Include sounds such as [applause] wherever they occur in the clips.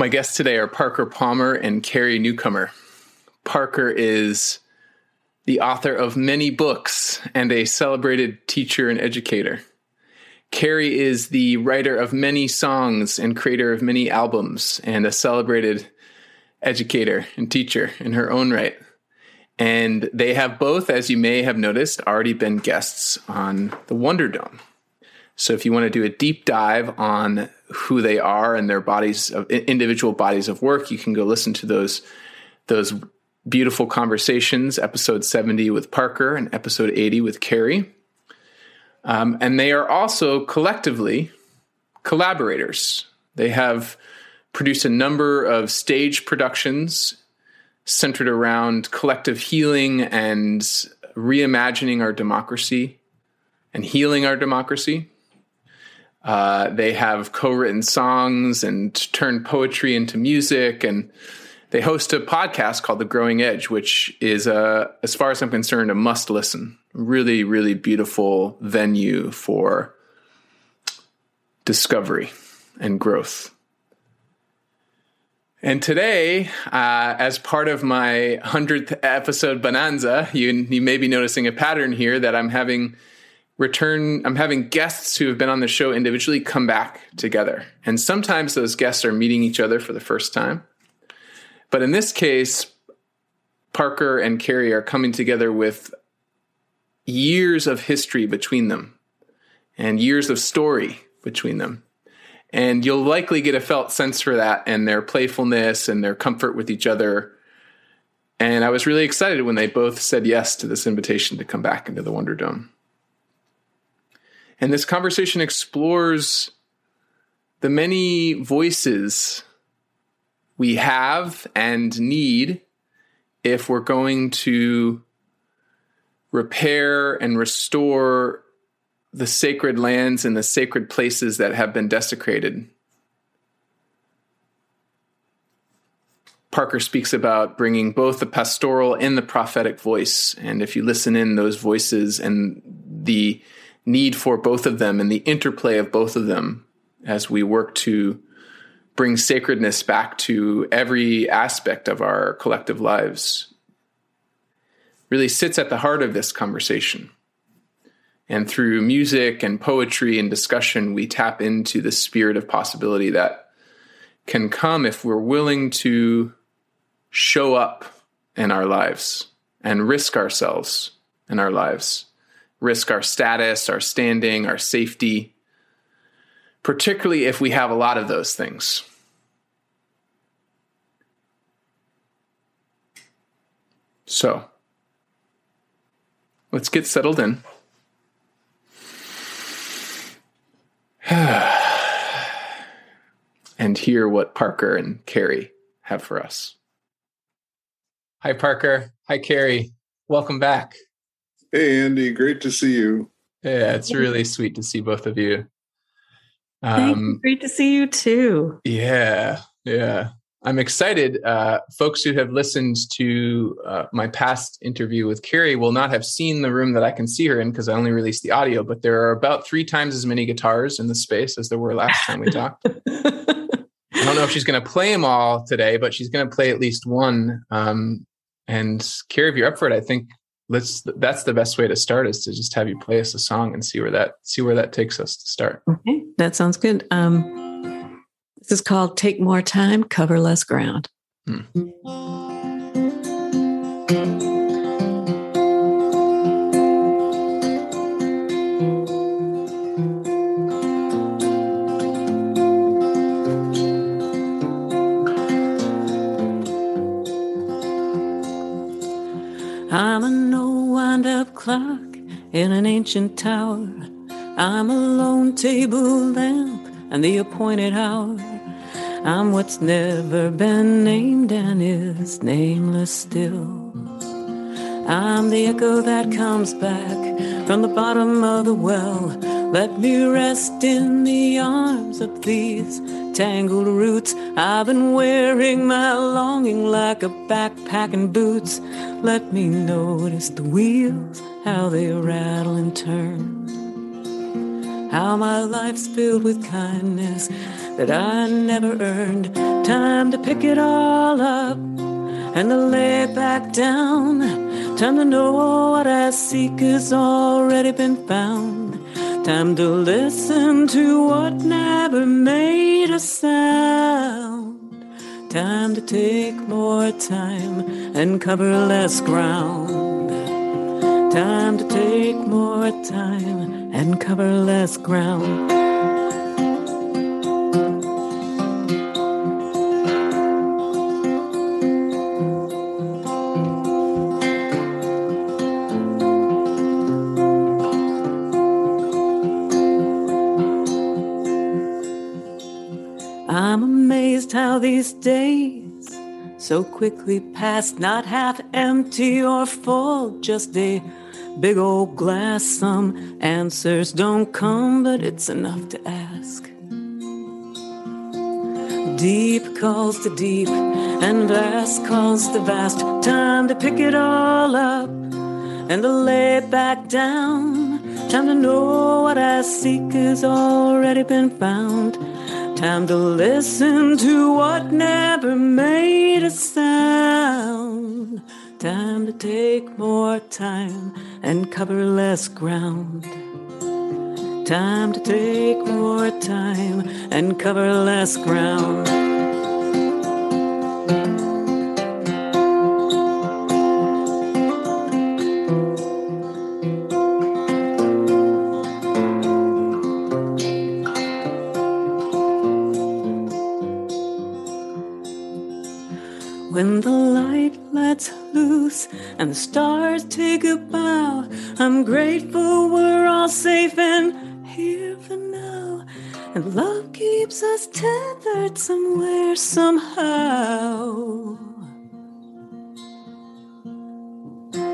My guests today are Parker Palmer and Carrie Newcomer. Parker is the author of many books and a celebrated teacher and educator. Carrie is the writer of many songs and creator of many albums and a celebrated educator and teacher in her own right. And they have both, as you may have noticed, already been guests on the Wonder Dome. So if you want to do a deep dive on who they are and their bodies of individual bodies of work, you can go listen to those those beautiful conversations, episode 70 with Parker and episode 80 with Carrie. Um, and they are also collectively collaborators. They have produced a number of stage productions centered around collective healing and reimagining our democracy and healing our democracy. Uh, they have co written songs and turned poetry into music. And they host a podcast called The Growing Edge, which is, uh, as far as I'm concerned, a must listen. Really, really beautiful venue for discovery and growth. And today, uh, as part of my 100th episode bonanza, you, you may be noticing a pattern here that I'm having return, I'm having guests who have been on the show individually come back together. And sometimes those guests are meeting each other for the first time. But in this case, Parker and Carrie are coming together with years of history between them and years of story between them. And you'll likely get a felt sense for that and their playfulness and their comfort with each other. And I was really excited when they both said yes to this invitation to come back into the Wonder Dome. And this conversation explores the many voices we have and need if we're going to repair and restore the sacred lands and the sacred places that have been desecrated. Parker speaks about bringing both the pastoral and the prophetic voice. And if you listen in those voices and the need for both of them and the interplay of both of them as we work to bring sacredness back to every aspect of our collective lives, really sits at the heart of this conversation. And through music and poetry and discussion, we tap into the spirit of possibility that can come if we're willing to show up in our lives and risk ourselves in our lives, risk our status, our standing, our safety, particularly if we have a lot of those things. So, let's get settled in. [sighs] and hear what Parker and Carrie have for us. Hi, Parker. Hi, Carrie. Welcome back. Hey, Andy. Great to see you. Yeah, it's really sweet to see both of you. Um, Great to see you too. Yeah, yeah. I'm excited. Uh, folks who have listened to uh, my past interview with Carrie will not have seen the room that I can see her in because I only released the audio, but there are about three times as many guitars in the space as there were last time we [laughs] talked. I don't know if she's going to play them all today, but she's going to play at least one. Um, and Carrie, if you're up for it, I think let's that's the best way to start is to just have you play us a song and see where that see where that takes us to start. Okay, that sounds good. Um, This is called Take More Time, Cover Less Ground. Hmm. Ancient tower. I'm a lone table lamp and the appointed hour. I'm what's never been named and is nameless still. I'm the echo that comes back from the bottom of the well. Let me rest in the arms of these tangled roots. I've been wearing my longing like a backpack and boots. Let me notice the wheels, how they rattle and turn. How my life's filled with kindness that I never earned. Time to pick it all up and to lay it back down. Time to know what I seek has already been found. Time to listen to what never made a sound. Time to take more time and cover less ground. Time to take more time and cover less ground. So quickly past, not half empty or full, just a big old glass. Some answers don't come, but it's enough to ask. Deep calls to deep, and vast calls to vast. Time to pick it all up and to lay it back down. Time to know what I seek has already been found. Time to listen to what never made a sound. Time to take more time and cover less ground. Time to take more time and cover less ground. Grateful we're all safe and here for now. And love keeps us tethered somewhere, somehow.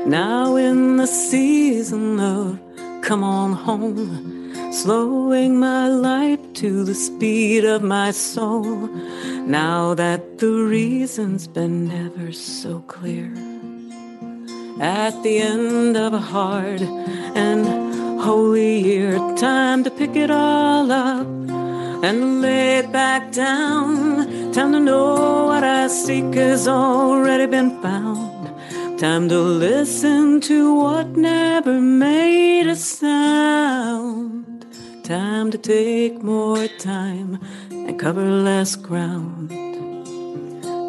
Now, in the season of come on home slowing my life to the speed of my soul. Now that the reason's been never so clear. At the end of a hard and holy year, time to pick it all up and lay it back down. Time to know what I seek has already been found. Time to listen to what never made a sound. Time to take more time and cover less ground.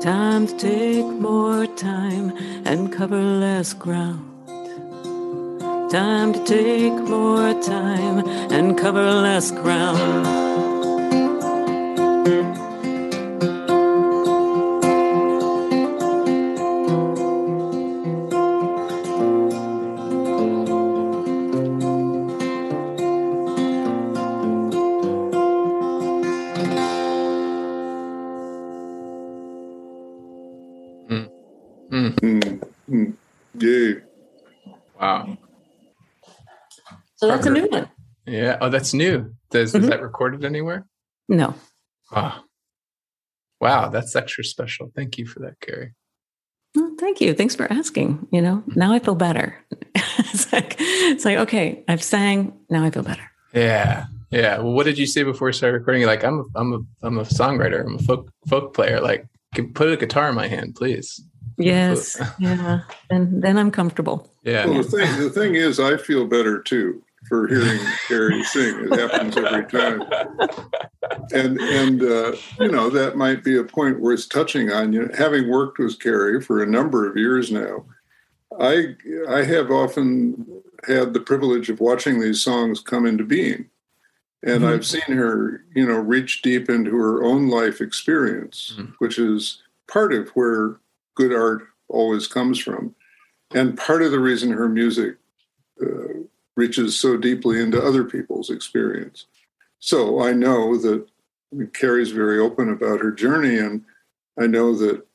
Time to take more time and cover less ground. Time to take more time and cover less ground. So that's a new one. Yeah. Oh, that's new. Does, mm-hmm. Is that recorded anywhere? No. Oh. Wow. That's extra special. Thank you for that, Carrie. Well, thank you. Thanks for asking. You know, now I feel better. [laughs] it's like, it's like, okay, I've sang. Now I feel better. Yeah. Yeah. Well, what did you say before we started recording? You're like, I'm a, I'm a, I'm a songwriter. I'm a folk, folk player. Like, can put a guitar in my hand, please. Yes. [laughs] yeah. And then I'm comfortable. Yeah. Well, the thing, the thing is, I feel better too. For hearing Carrie sing. It happens every time. And and uh, you know that might be a point worth touching on. You know, having worked with Carrie for a number of years now, I I have often had the privilege of watching these songs come into being. And mm-hmm. I've seen her, you know, reach deep into her own life experience, mm-hmm. which is part of where good art always comes from. And part of the reason her music uh, reaches so deeply into other people's experience. So I know that I mean, Carrie's very open about her journey, and I know that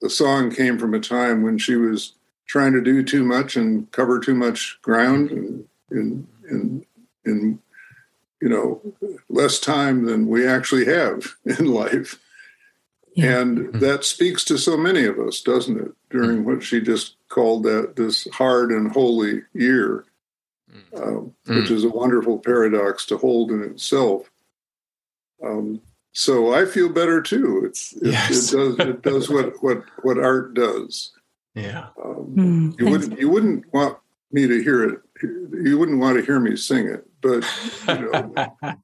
the song came from a time when she was trying to do too much and cover too much ground in in in, in you know less time than we actually have [laughs] in life. Yeah. And mm-hmm. that speaks to so many of us, doesn't it? During what she just called that this hard and holy year. Um, mm. which is a wonderful paradox to hold in itself. Um, so I feel better too. It's it, yes. it does it [laughs] does what what what art does. Yeah. Um, mm, you wouldn't you wouldn't want me to hear it. You wouldn't want to hear me sing it, but you know,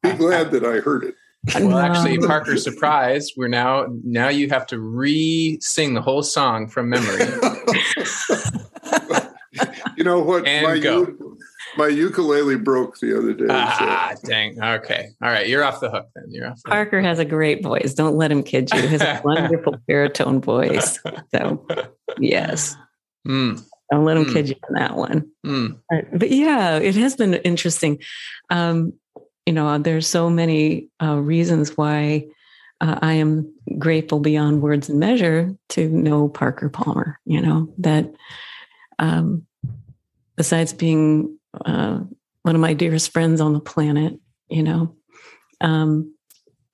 be [laughs] glad that I heard it. Well, actually, Parker, surprise! We're now now you have to re-sing the whole song from memory. [laughs] you know what? And my, go. U- my ukulele broke the other day. Ah, so. dang. Okay. All right. You're off the hook then. You're off. Parker hook. has a great voice. Don't let him kid you. He has a [laughs] wonderful baritone voice. So, yes. Mm. Don't let him mm. kid you on that one. Mm. But yeah, it has been interesting. Um, you know, there's so many uh, reasons why uh, I am grateful beyond words and measure to know Parker Palmer. You know that um, besides being uh, one of my dearest friends on the planet, you know, um,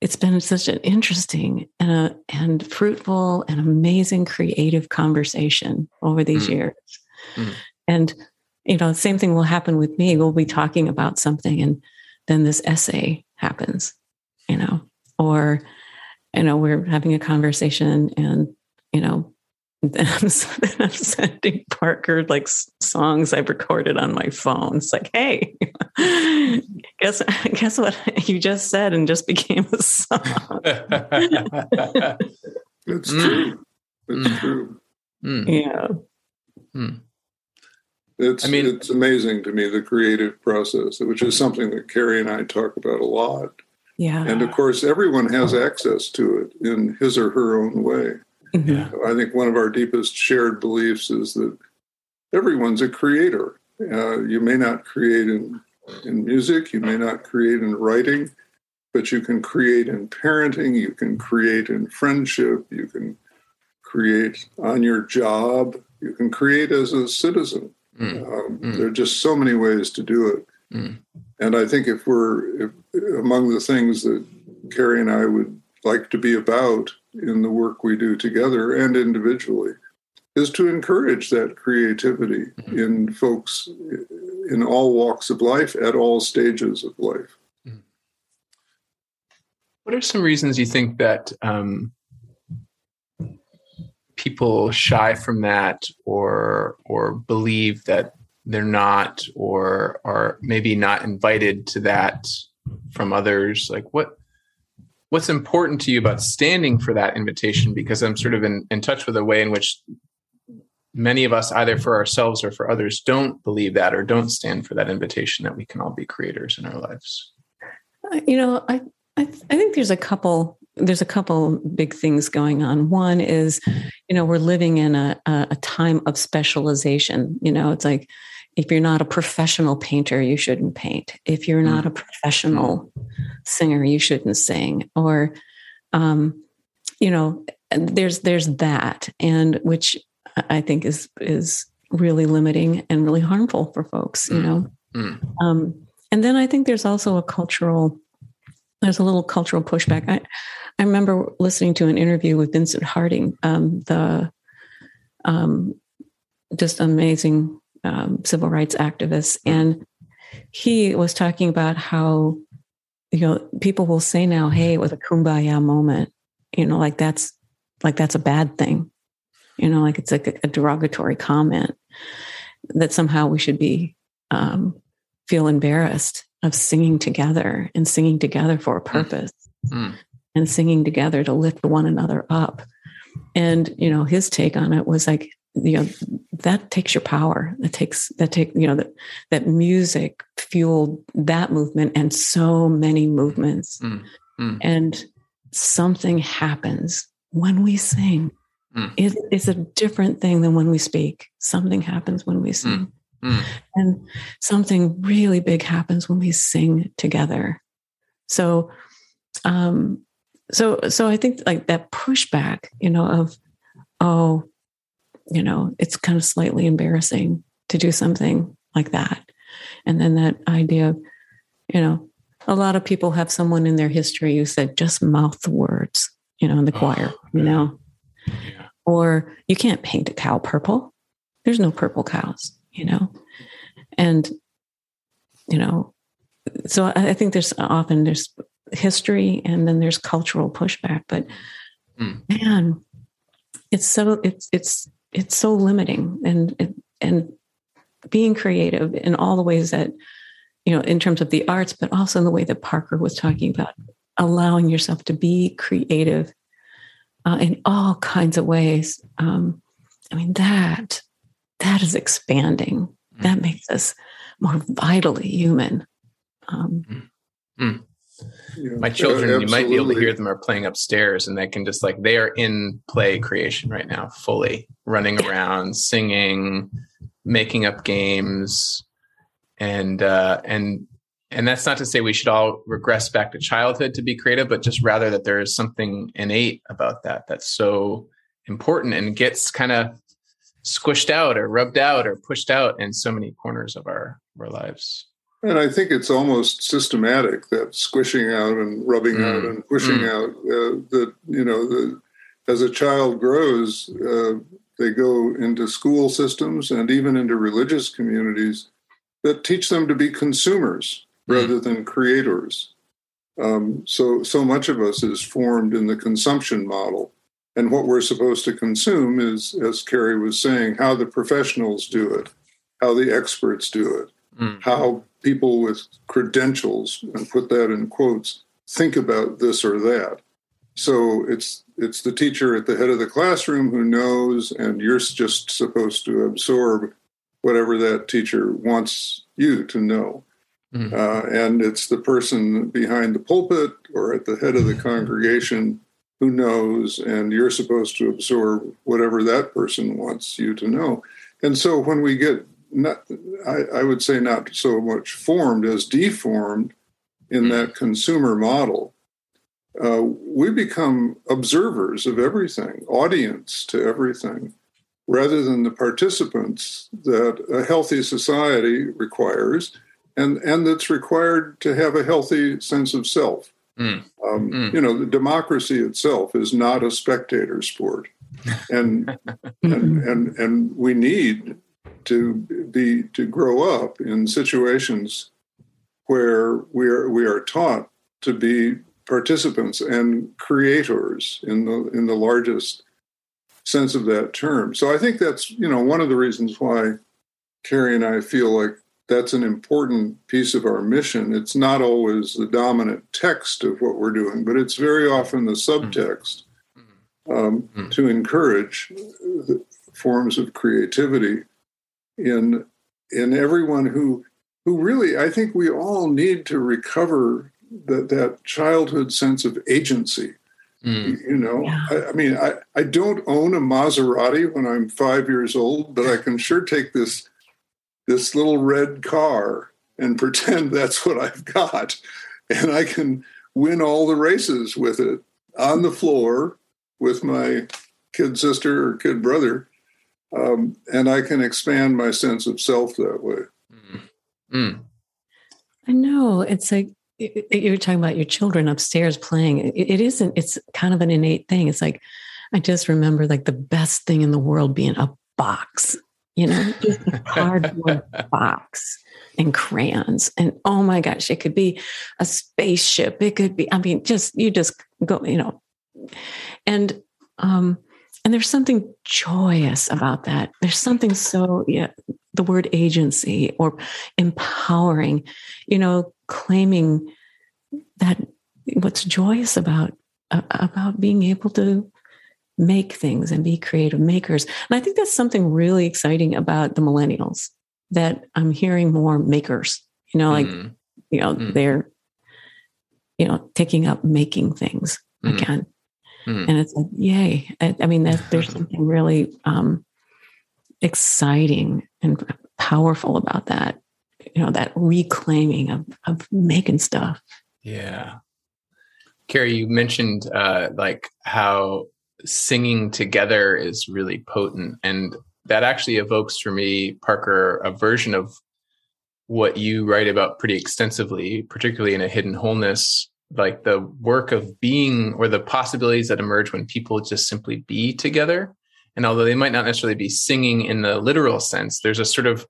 it's been such an interesting and, uh, and fruitful and amazing creative conversation over these mm. years. Mm. And you know, same thing will happen with me. We'll be talking about something and then this essay happens, you know, or, you know, we're having a conversation and, you know, then I'm, [laughs] I'm sending Parker like songs I've recorded on my phone. It's like, hey, [laughs] guess [laughs] guess what you just said and just became a song. it's true. It's mm. true. Mm. Yeah. Mm. It's I mean, it's amazing to me the creative process, which is something that Carrie and I talk about a lot. Yeah. And of course, everyone has access to it in his or her own way. Mm-hmm. I think one of our deepest shared beliefs is that everyone's a creator. Uh, you may not create in in music, you may not create in writing, but you can create in parenting, you can create in friendship, you can create on your job, you can create as a citizen. Mm. Um, mm. There are just so many ways to do it. Mm. And I think if we're if, among the things that Carrie and I would like to be about in the work we do together and individually, is to encourage that creativity mm-hmm. in folks in all walks of life at all stages of life. Mm-hmm. What are some reasons you think that um, people shy from that or or believe that they're not or are maybe not invited to that from others like what what's important to you about standing for that invitation because i'm sort of in, in touch with a way in which many of us either for ourselves or for others don't believe that or don't stand for that invitation that we can all be creators in our lives uh, you know i i, I think there's a couple there's a couple big things going on. One is, you know, we're living in a, a time of specialization. You know, it's like if you're not a professional painter, you shouldn't paint. If you're not a professional singer, you shouldn't sing. Or, um, you know, there's there's that, and which I think is is really limiting and really harmful for folks. You know, mm. um, and then I think there's also a cultural there's a little cultural pushback. I, I remember listening to an interview with Vincent Harding, um, the um, just amazing um, civil rights activist, and he was talking about how you know people will say now, "Hey, it was a kumbaya moment," you know, like that's like that's a bad thing, you know, like it's like a, a derogatory comment that somehow we should be um, feel embarrassed of singing together and singing together for a purpose mm. and singing together to lift one another up. And, you know, his take on it was like, you know, that takes your power. That takes, that take, you know, that, that music fueled that movement and so many movements. Mm. Mm. And something happens when we sing. Mm. It, it's a different thing than when we speak. Something happens when we sing. Mm. Mm. And something really big happens when we sing together. So, um, so, so I think like that pushback, you know, of, oh, you know, it's kind of slightly embarrassing to do something like that. And then that idea of, you know, a lot of people have someone in their history who said, just mouth the words, you know, in the oh, choir, you know, yeah. or you can't paint a cow purple. There's no purple cows you know and you know so i think there's often there's history and then there's cultural pushback but mm. man it's so it's it's it's so limiting and and being creative in all the ways that you know in terms of the arts but also in the way that parker was talking about allowing yourself to be creative uh, in all kinds of ways um, i mean that that is expanding. Mm. That makes us more vitally human. Um, mm. mm. Yeah, My children, you might be able to hear them are playing upstairs, and they can just like they are in play creation right now, fully running around, singing, making up games, and uh, and and that's not to say we should all regress back to childhood to be creative, but just rather that there is something innate about that that's so important and gets kind of squished out or rubbed out or pushed out in so many corners of our, our lives. And I think it's almost systematic that squishing out and rubbing mm. out and pushing mm. out. Uh, that you know, the, as a child grows, uh, they go into school systems and even into religious communities that teach them to be consumers mm. rather than creators. Um, so, so much of us is formed in the consumption model. And what we're supposed to consume is, as Carrie was saying, how the professionals do it, how the experts do it, mm. how people with credentials, and put that in quotes, think about this or that. So it's it's the teacher at the head of the classroom who knows, and you're just supposed to absorb whatever that teacher wants you to know. Mm. Uh, and it's the person behind the pulpit or at the head of the congregation who knows, and you're supposed to absorb whatever that person wants you to know. And so when we get not, I, I would say not so much formed as deformed in that hmm. consumer model, uh, we become observers of everything, audience to everything, rather than the participants that a healthy society requires and, and that's required to have a healthy sense of self. Mm. Um, mm. You know, the democracy itself is not a spectator sport, and [laughs] and, and and we need to be to grow up in situations where we are we are taught to be participants and creators in the in the largest sense of that term. So I think that's you know one of the reasons why Carrie and I feel like that's an important piece of our mission. It's not always the dominant text of what we're doing, but it's very often the subtext mm-hmm. um, mm-hmm. to encourage forms of creativity in in everyone who who really I think we all need to recover that that childhood sense of agency. Mm. You know, yeah. I, I, mean, I, I don't own a Maserati when I'm five years old, but I can sure take this this little red car and [laughs] pretend that's what I've got. And I can win all the races with it on the floor with my kid sister or kid brother. Um, and I can expand my sense of self that way. Mm. Mm. I know. It's like you were talking about your children upstairs playing. It, it isn't, it's kind of an innate thing. It's like, I just remember like the best thing in the world being a box you know, [laughs] just a cardboard [laughs] box and crayons. And oh my gosh, it could be a spaceship. It could be, I mean, just, you just go, you know, and, um, and there's something joyous about that. There's something so, yeah, the word agency or empowering, you know, claiming that what's joyous about about being able to make things and be creative makers. And I think that's something really exciting about the millennials that I'm hearing more makers, you know, like, mm. you know, mm. they're, you know, taking up making things mm. again. Mm. And it's like, yay. I, I mean, that, there's something really um, exciting and powerful about that, you know, that reclaiming of, of making stuff. Yeah. Carrie, you mentioned uh, like how singing together is really potent. And that actually evokes for me, Parker, a version of what you write about pretty extensively, particularly in a hidden wholeness, like the work of being or the possibilities that emerge when people just simply be together. And although they might not necessarily be singing in the literal sense, there's a sort of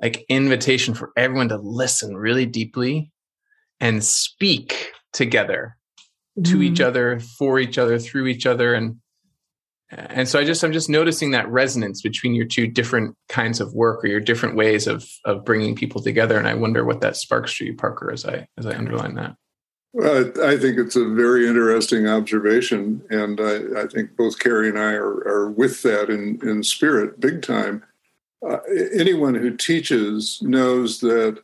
like invitation for everyone to listen really deeply and speak together to mm. each other, for each other, through each other, and and so I just I'm just noticing that resonance between your two different kinds of work or your different ways of of bringing people together, and I wonder what that sparks for you, Parker, as I as I underline that. Well, I think it's a very interesting observation, and I, I think both Carrie and I are, are with that in, in spirit, big time. Uh, anyone who teaches knows that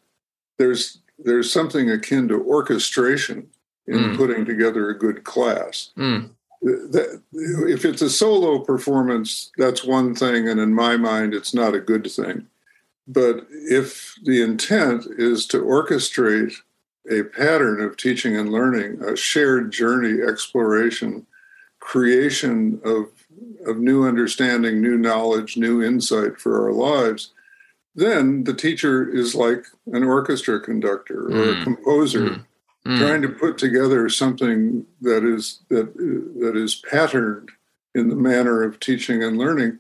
there's there's something akin to orchestration in mm. putting together a good class. Mm. That, if it's a solo performance, that's one thing, and in my mind, it's not a good thing. But if the intent is to orchestrate a pattern of teaching and learning, a shared journey, exploration, creation of, of new understanding, new knowledge, new insight for our lives, then the teacher is like an orchestra conductor or mm. a composer. Mm mm. trying to put together something that is that that is patterned in the manner of teaching and learning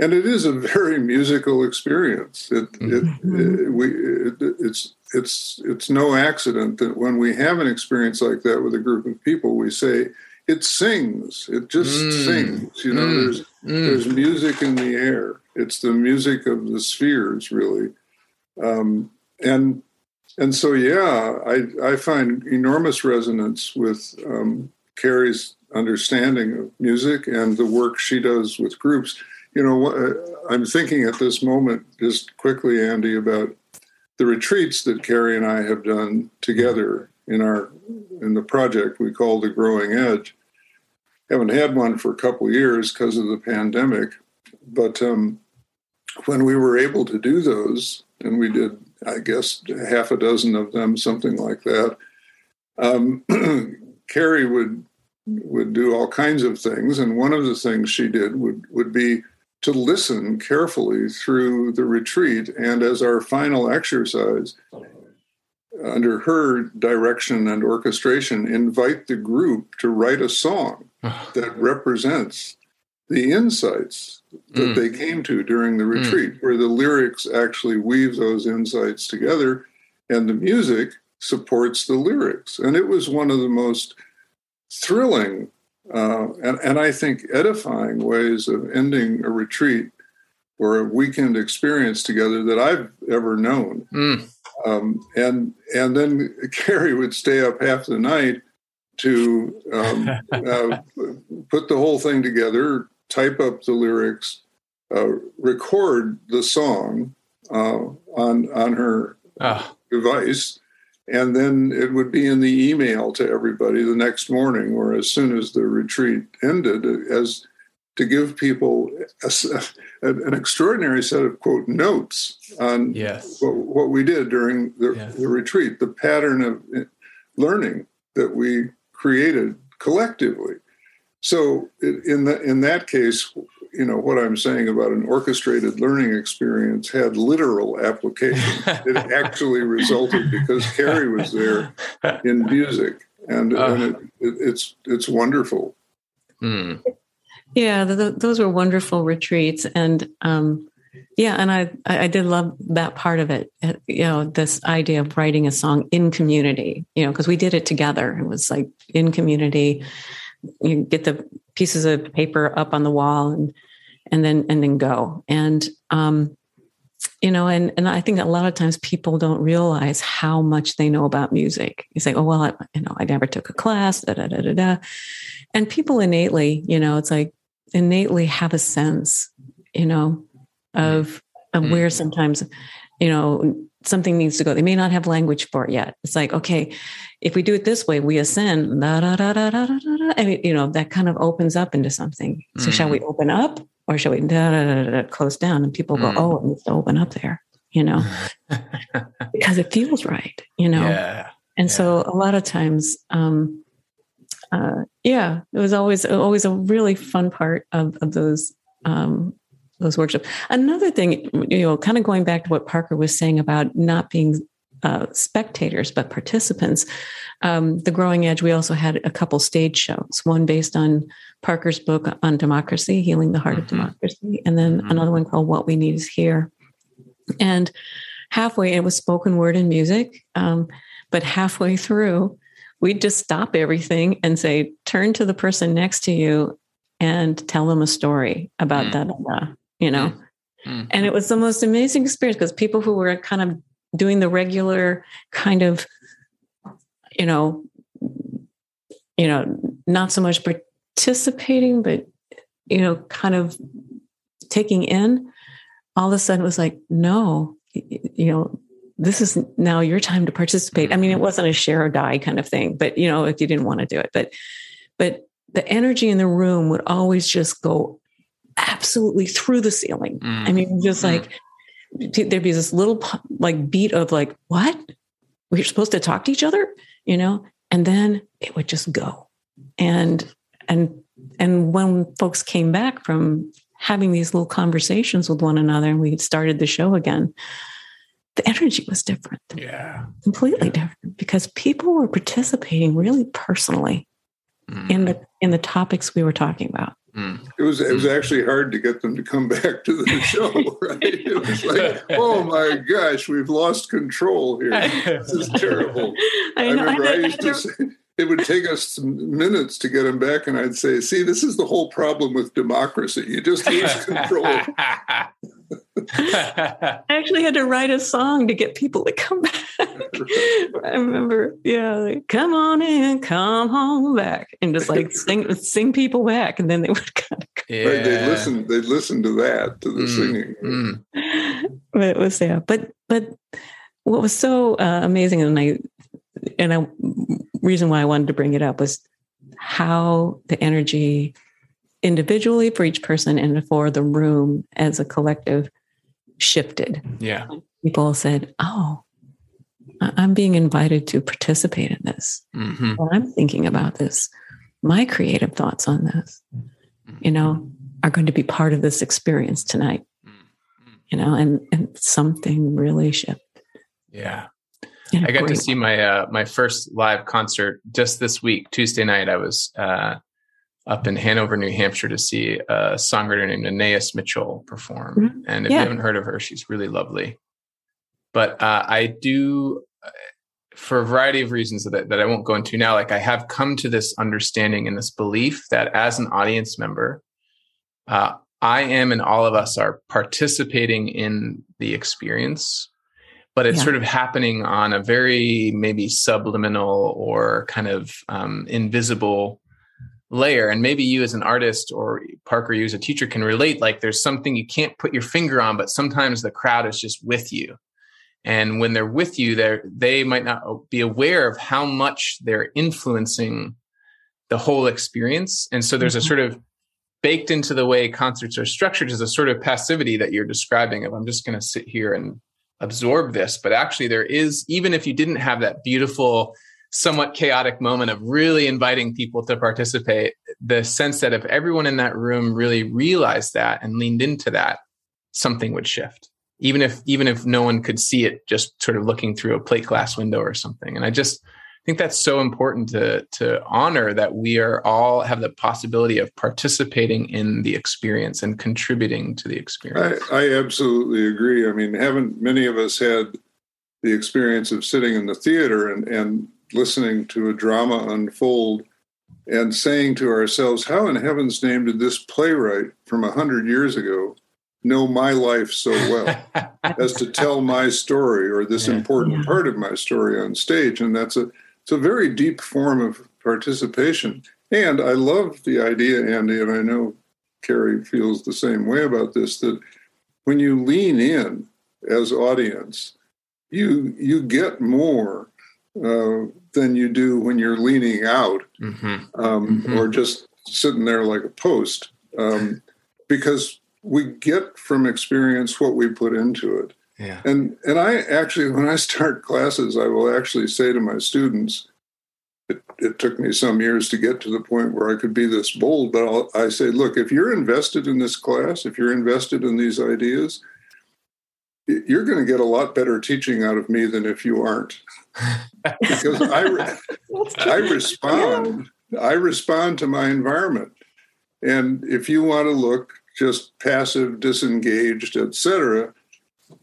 and it is a very musical experience it, mm-hmm. it, it we it, it's it's it's no accident that when we have an experience like that with a group of people we say it sings it just mm. sings you know mm. there's mm. there's music in the air it's the music of the spheres really um, and and so yeah i i find enormous resonance with um, carrie's understanding of music and the work she does with groups you know uh, i'm thinking at this moment just quickly andy about the retreats that carrie and i have done together in our in the project we call the growing edge haven't had one for a couple years because of the pandemic but um, when we were able to do those and we did I guess half a dozen of them, something like that. Um, [clears throat] Carrie would would do all kinds of things, and one of the things she did would would be to listen carefully through the retreat, and as our final exercise, under her direction and orchestration, invite the group to write a song [sighs] that represents the insights that mm. they came to during the mm. retreat, mm. where the lyrics actually weave those insights together and the music supports the lyrics. And it was one of the most thrilling uh, and, and I think edifying ways of ending a retreat or a weekend experience together that I've ever known. Mm. Um, and and then [laughs] Carrie would stay up half the night to um, [laughs] uh, put the whole thing together, type up the lyrics, uh, record the song uh, on on her oh. device, and then it would be in the email to everybody the next morning, or as soon as the retreat ended, as to give people a, an extraordinary set of quote notes on yes. what, what, we did during the, yes. the retreat, the pattern of eh, learning that we created collectively. So in that in that case, you know what I'm saying about an orchestrated learning experience had literal application. it [laughs] actually resulted because Carrie was there in music, and, uh, and it, it, it's it's wonderful. Mm. Yeah, the, the, those were wonderful retreats, and um, yeah, and I I did love that part of it. You know, this idea of writing a song in community. You know, because we did it together. It was like in community you get the pieces of paper up on the wall and and then and then go and um you know, and and I think a lot of times people don't realize how much they know about music. You say, "Oh well, I, you know, I never took a class." Da, da, da, da, da. And people innately, you know, it's like innately have a sense, you know, of of mm-hmm. where sometimes, you know, something needs to go. They may not have language for it yet. It's like, okay, if we do it this way, we ascend, da, da, da, da, da, da, da, and it, you know that kind of opens up into something. So mm-hmm. shall we open up, or shall we da, da, da, close down? And people go, mm-hmm. oh, it needs to open up there, you know, [laughs] because it feels right, you know. Yeah. And yeah. so a lot of times, um, uh, yeah, it was always always a really fun part of, of those um, those workshops. Another thing, you know, kind of going back to what Parker was saying about not being uh, spectators but participants. Um, the Growing Edge, we also had a couple stage shows. One based on Parker's book on democracy, healing the heart mm-hmm. of democracy, and then mm-hmm. another one called What We Need Is Here. And halfway, it was spoken word and music, um, but halfway through, we'd just stop everything and say, turn to the person next to you and tell them a story about mm. that, you know. Mm. And it was the most amazing experience because people who were kind of doing the regular kind of, you know, you know, not so much participating, but you know, kind of taking in, all of a sudden it was like, no, you know, this is now your time to participate. I mean, it wasn't a share or die kind of thing, but you know, if you didn't want to do it, but but the energy in the room would always just go absolutely through the ceiling. Mm. I mean, just mm. like there'd be this little like beat of like, what? We're supposed to talk to each other, you know? And then it would just go. And and and when folks came back from having these little conversations with one another and we started the show again, the energy was different. Yeah. Completely yeah. different because people were participating really personally mm. in the in the topics we were talking about. Mm. It was it was mm. actually hard to get them to come [laughs] back to the show, right? It was like, [laughs] oh my gosh, we've lost control here. [laughs] This is terrible. I, know, I remember I, I used to say it would take us minutes to get them back, and I'd say, "See, this is the whole problem with democracy. You just lose [laughs] control." I actually had to write a song to get people to come back. [laughs] I remember, yeah, like, come on in, come home back, and just like sing, sing people back, and then they would kind of. Yeah. Right, they'd listen. They'd listen to that, to the mm, singing. Mm. But it was yeah, but but what was so uh, amazing, and I and a reason why I wanted to bring it up was how the energy individually for each person and for the room as a collective shifted. Yeah. People said, Oh, I'm being invited to participate in this. Mm-hmm. I'm thinking about this. My creative thoughts on this, you know, are going to be part of this experience tonight. Mm-hmm. You know, and and something really shifted. Yeah. I got to see my uh, my first live concert just this week, Tuesday night. I was uh, up in Hanover, New Hampshire, to see a songwriter named Anais Mitchell perform. Mm-hmm. And if yeah. you haven't heard of her, she's really lovely. But uh, I do, uh, for a variety of reasons that, that I won't go into now, like I have come to this understanding and this belief that as an audience member, uh, I am and all of us are participating in the experience but it's yeah. sort of happening on a very maybe subliminal or kind of um, invisible layer and maybe you as an artist or parker you as a teacher can relate like there's something you can't put your finger on but sometimes the crowd is just with you and when they're with you they they might not be aware of how much they're influencing the whole experience and so there's a mm-hmm. sort of baked into the way concerts are structured is a sort of passivity that you're describing of i'm just going to sit here and absorb this but actually there is even if you didn't have that beautiful somewhat chaotic moment of really inviting people to participate the sense that if everyone in that room really realized that and leaned into that something would shift. Even if even if no one could see it just sort of looking through a plate glass window or something. And i just think that's so important to to honor that we are all have the possibility of participating in the experience and contributing to the experience. I, I absolutely agree. I mean, haven't many of us had the experience of sitting in the theater and, and listening to a drama unfold and saying to ourselves, how in heaven's name did this playwright from a hundred years ago know my life so well [laughs] as to tell my story or this Yeah. important part of my story on stage. And that's a it's a very deep form of participation. And I love the idea, Andy, and I know Carrie feels the same way about this, that when you lean in as audience, you you get more uh, than you do when you're leaning out Mhm. um, Mhm. or just sitting there like a post, um, because we get from experience what we put into it. Yeah. And and I actually, when I start [laughs] classes, I will actually say to my students, it, it took me some years to get to the point where I could be this bold, but I'll, I say, look, if you're invested in this class, if you're invested in these ideas, you're going to get a lot better teaching out of me than if you aren't, [laughs] because I. Re- I respond. I respond to my environment. And if you want to look just passive, disengaged, etc.,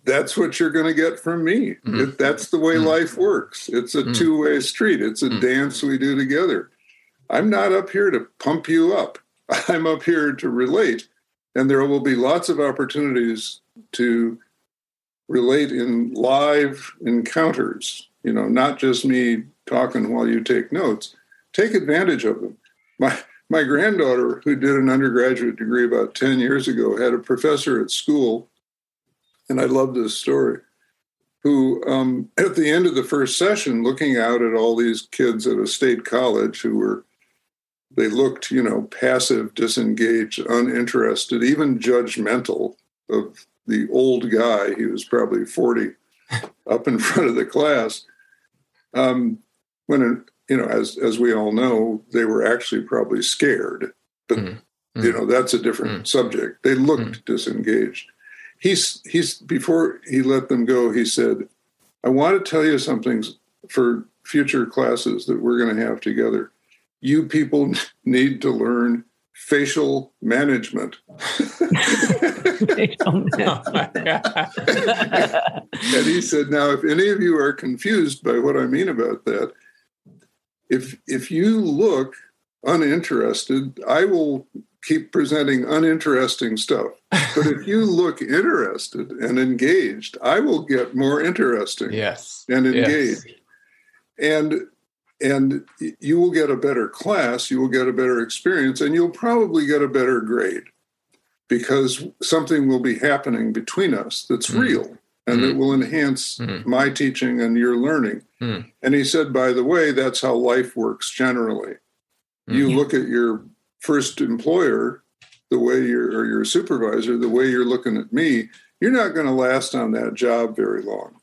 that's what you're going to get from me. Mhm. It, that's the way Mhm. life works. It's a Mm. two-way street. It's a Mm. dance we do together. I'm not up here to pump you up. [laughs] I'm up here to relate, and there will be lots of opportunities to relate in live encounters. You know, not just me talking while you take notes. Take advantage of them. My my granddaughter, who did an undergraduate degree about 10 years ago, had a professor at school, and I love this story, who um, at the end of the first session, looking out at all these kids at a state college who were they looked, you know, passive, disengaged, uninterested, even judgmental of the old guy. He was probably 40 [laughs] up in front of the class. Um, when, you know, as, as we all know, they were actually probably scared. But, Mm. you know, that's a different subject. They looked disengaged. He's, he's, before he let them go, he said, I want to tell you something for future classes that we're going to have together you people [laughs] need to learn facial management. [laughs] Oh my God. and he said, now, if any of you are confused by what I mean about that, if if you look uninterested, I will keep presenting uninteresting stuff. But if you [laughs] look interested and engaged, I will get more interesting yes. and Yes. engaged. And and you will get a better class, you will get a better experience, and you'll probably get a better grade because something will be happening between us that's Mm. real and that will enhance Mm. my teaching and your learning. Mm. And he said, by the way, that's how life works generally. You Mm. look at your first employer the way you're, or your supervisor, the way you're looking at me, you're not going to last on that job very long.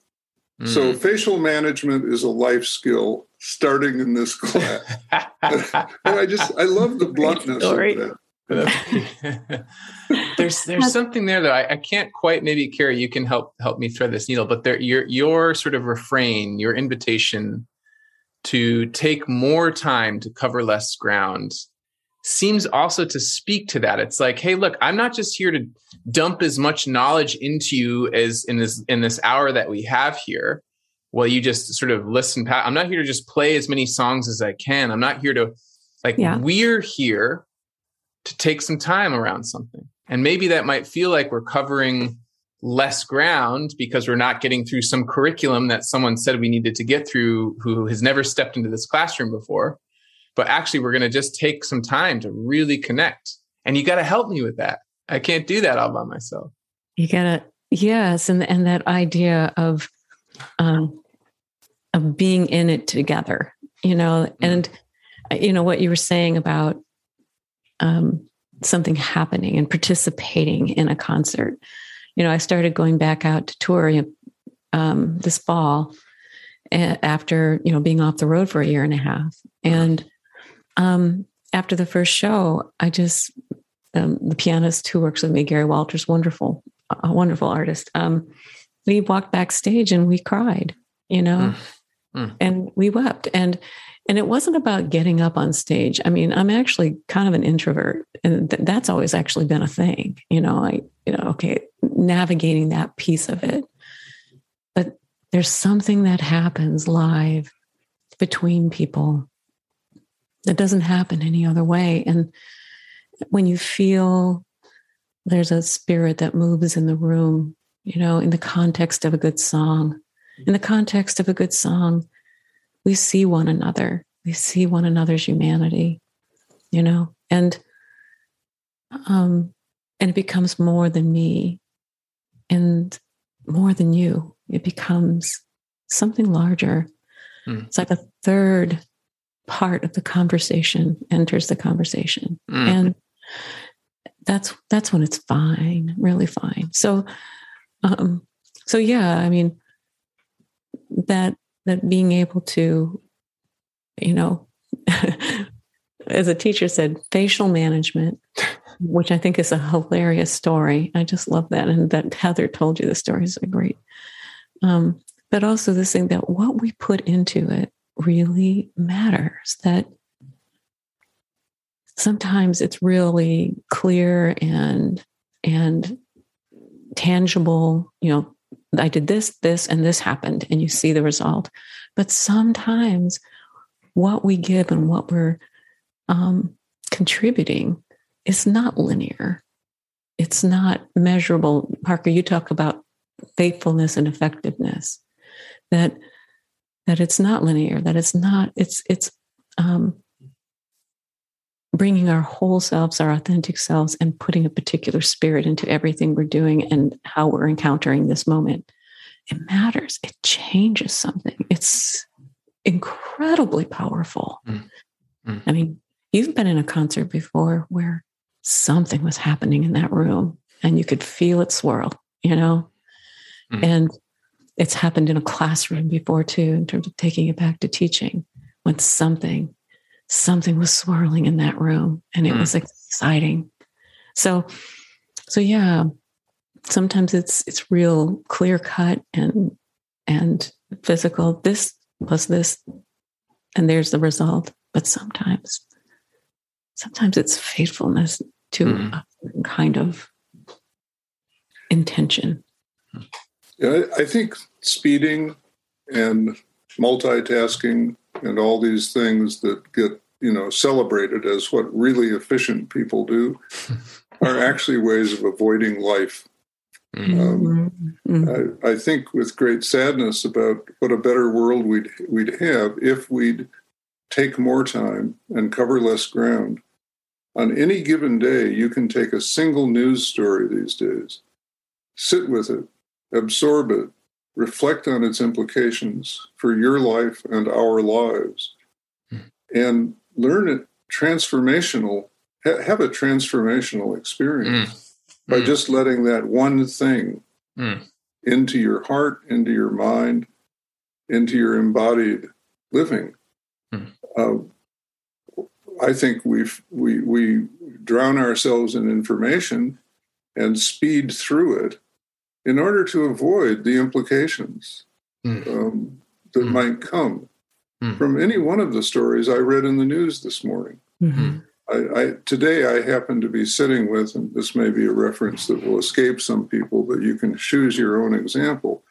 So Mm. facial management is a life skill starting in this class. [laughs] and I just I love the bluntness of that. [laughs] there's there's something there though. I, I can't quite maybe Carrie, you can help help me thread this needle, but there your your sort of refrain, your invitation to take more time to cover less ground seems also to speak to that. It's like, hey, look, I'm not just here to dump as much knowledge into you as in this in this hour that we have here. Well, you just sort of listen. I'm not here to just play as many songs as I can. I'm not here to like Yeah. we're here to take some time around something. And maybe that might feel like we're covering less ground because we're not getting through some curriculum that someone said we needed to get through who has never stepped into this classroom before. But actually, we're going to just take some time to really connect. And you got to help me with that. I can't do that all by myself. You gotta, yes, and and that idea of, um, of being in it together, you know, and uh, you know what you were saying about, um, something happening and participating in a concert. You know, I started going back out to tour um, this fall after you know being off the road for a year and a half, and um, after the first show, I just um, the pianist who works with me, Gary Walters, wonderful, a wonderful artist. Um, we walked backstage and we cried, you know, Mm. Mm. and we wept. And and it wasn't about getting up on stage. I mean, I'm actually kind of an introvert, and th- that's always actually been a thing. You know, I you know, okay, navigating that piece of it. But there's something that happens live between people that doesn't happen any other way. And when you feel there's a spirit that moves in the room, you know, in the context of a good song. In the context of a good song, we see one another. We see one another's humanity, you know, and um, and it becomes more than me and more than you. It becomes something larger. Mm. It's like a third part of the conversation enters the conversation. Mm. And that's that's when it's fine, really fine. So um so yeah, I mean that that being able to you know [laughs] as a teacher said facial management which i think is a hilarious story i just love that and that heather told you the story is great um, but also this thing that what we put into it really matters that sometimes it's really clear and and tangible you know i did this this and this happened and you see the result. But sometimes what we give and what we're um, contributing is not linear. It's not measurable. Parker you talk about faithfulness and effectiveness that that it's not linear that it's not it's it's um, bringing our whole selves our authentic selves and putting a particular spirit into everything we're doing and how we're encountering this moment it matters it changes something it's incredibly powerful mm. Mm. i mean you've been in a concert before where something was happening in that room and you could feel it swirl you know mm. and it's happened in a classroom before too in terms of taking it back to teaching when something something was swirling in that room and it mm. was exciting so so yeah sometimes it's it's real clear cut and and physical this was this and there's the result but sometimes sometimes it's faithfulness to mm. a kind of intention yeah, I think speeding and multitasking and all these things that get you know celebrated as what really efficient people do [laughs] are actually ways of avoiding life. Mm-hmm. Um, mm-hmm. I, I, think with great sadness about what a better world we'd we'd have if we'd take more time and cover less ground. On any given day, you can take a single news story these days, sit with it, absorb it, reflect on its implications for your life and our lives, mm. and learn it transformational, ha- have a transformational experience mm. by mm. just letting that one thing hmm. into your heart, into your mind, into your embodied living. Hmm. Uh, I think we we we drown ourselves in information and speed through it in order to avoid the implications mm. um, that mm. might come mm. from any one of the stories I read in the news this morning. Mm-hmm. I, I, today, I happen to be sitting with, and this may be a reference that will escape some people, but you can choose your own example.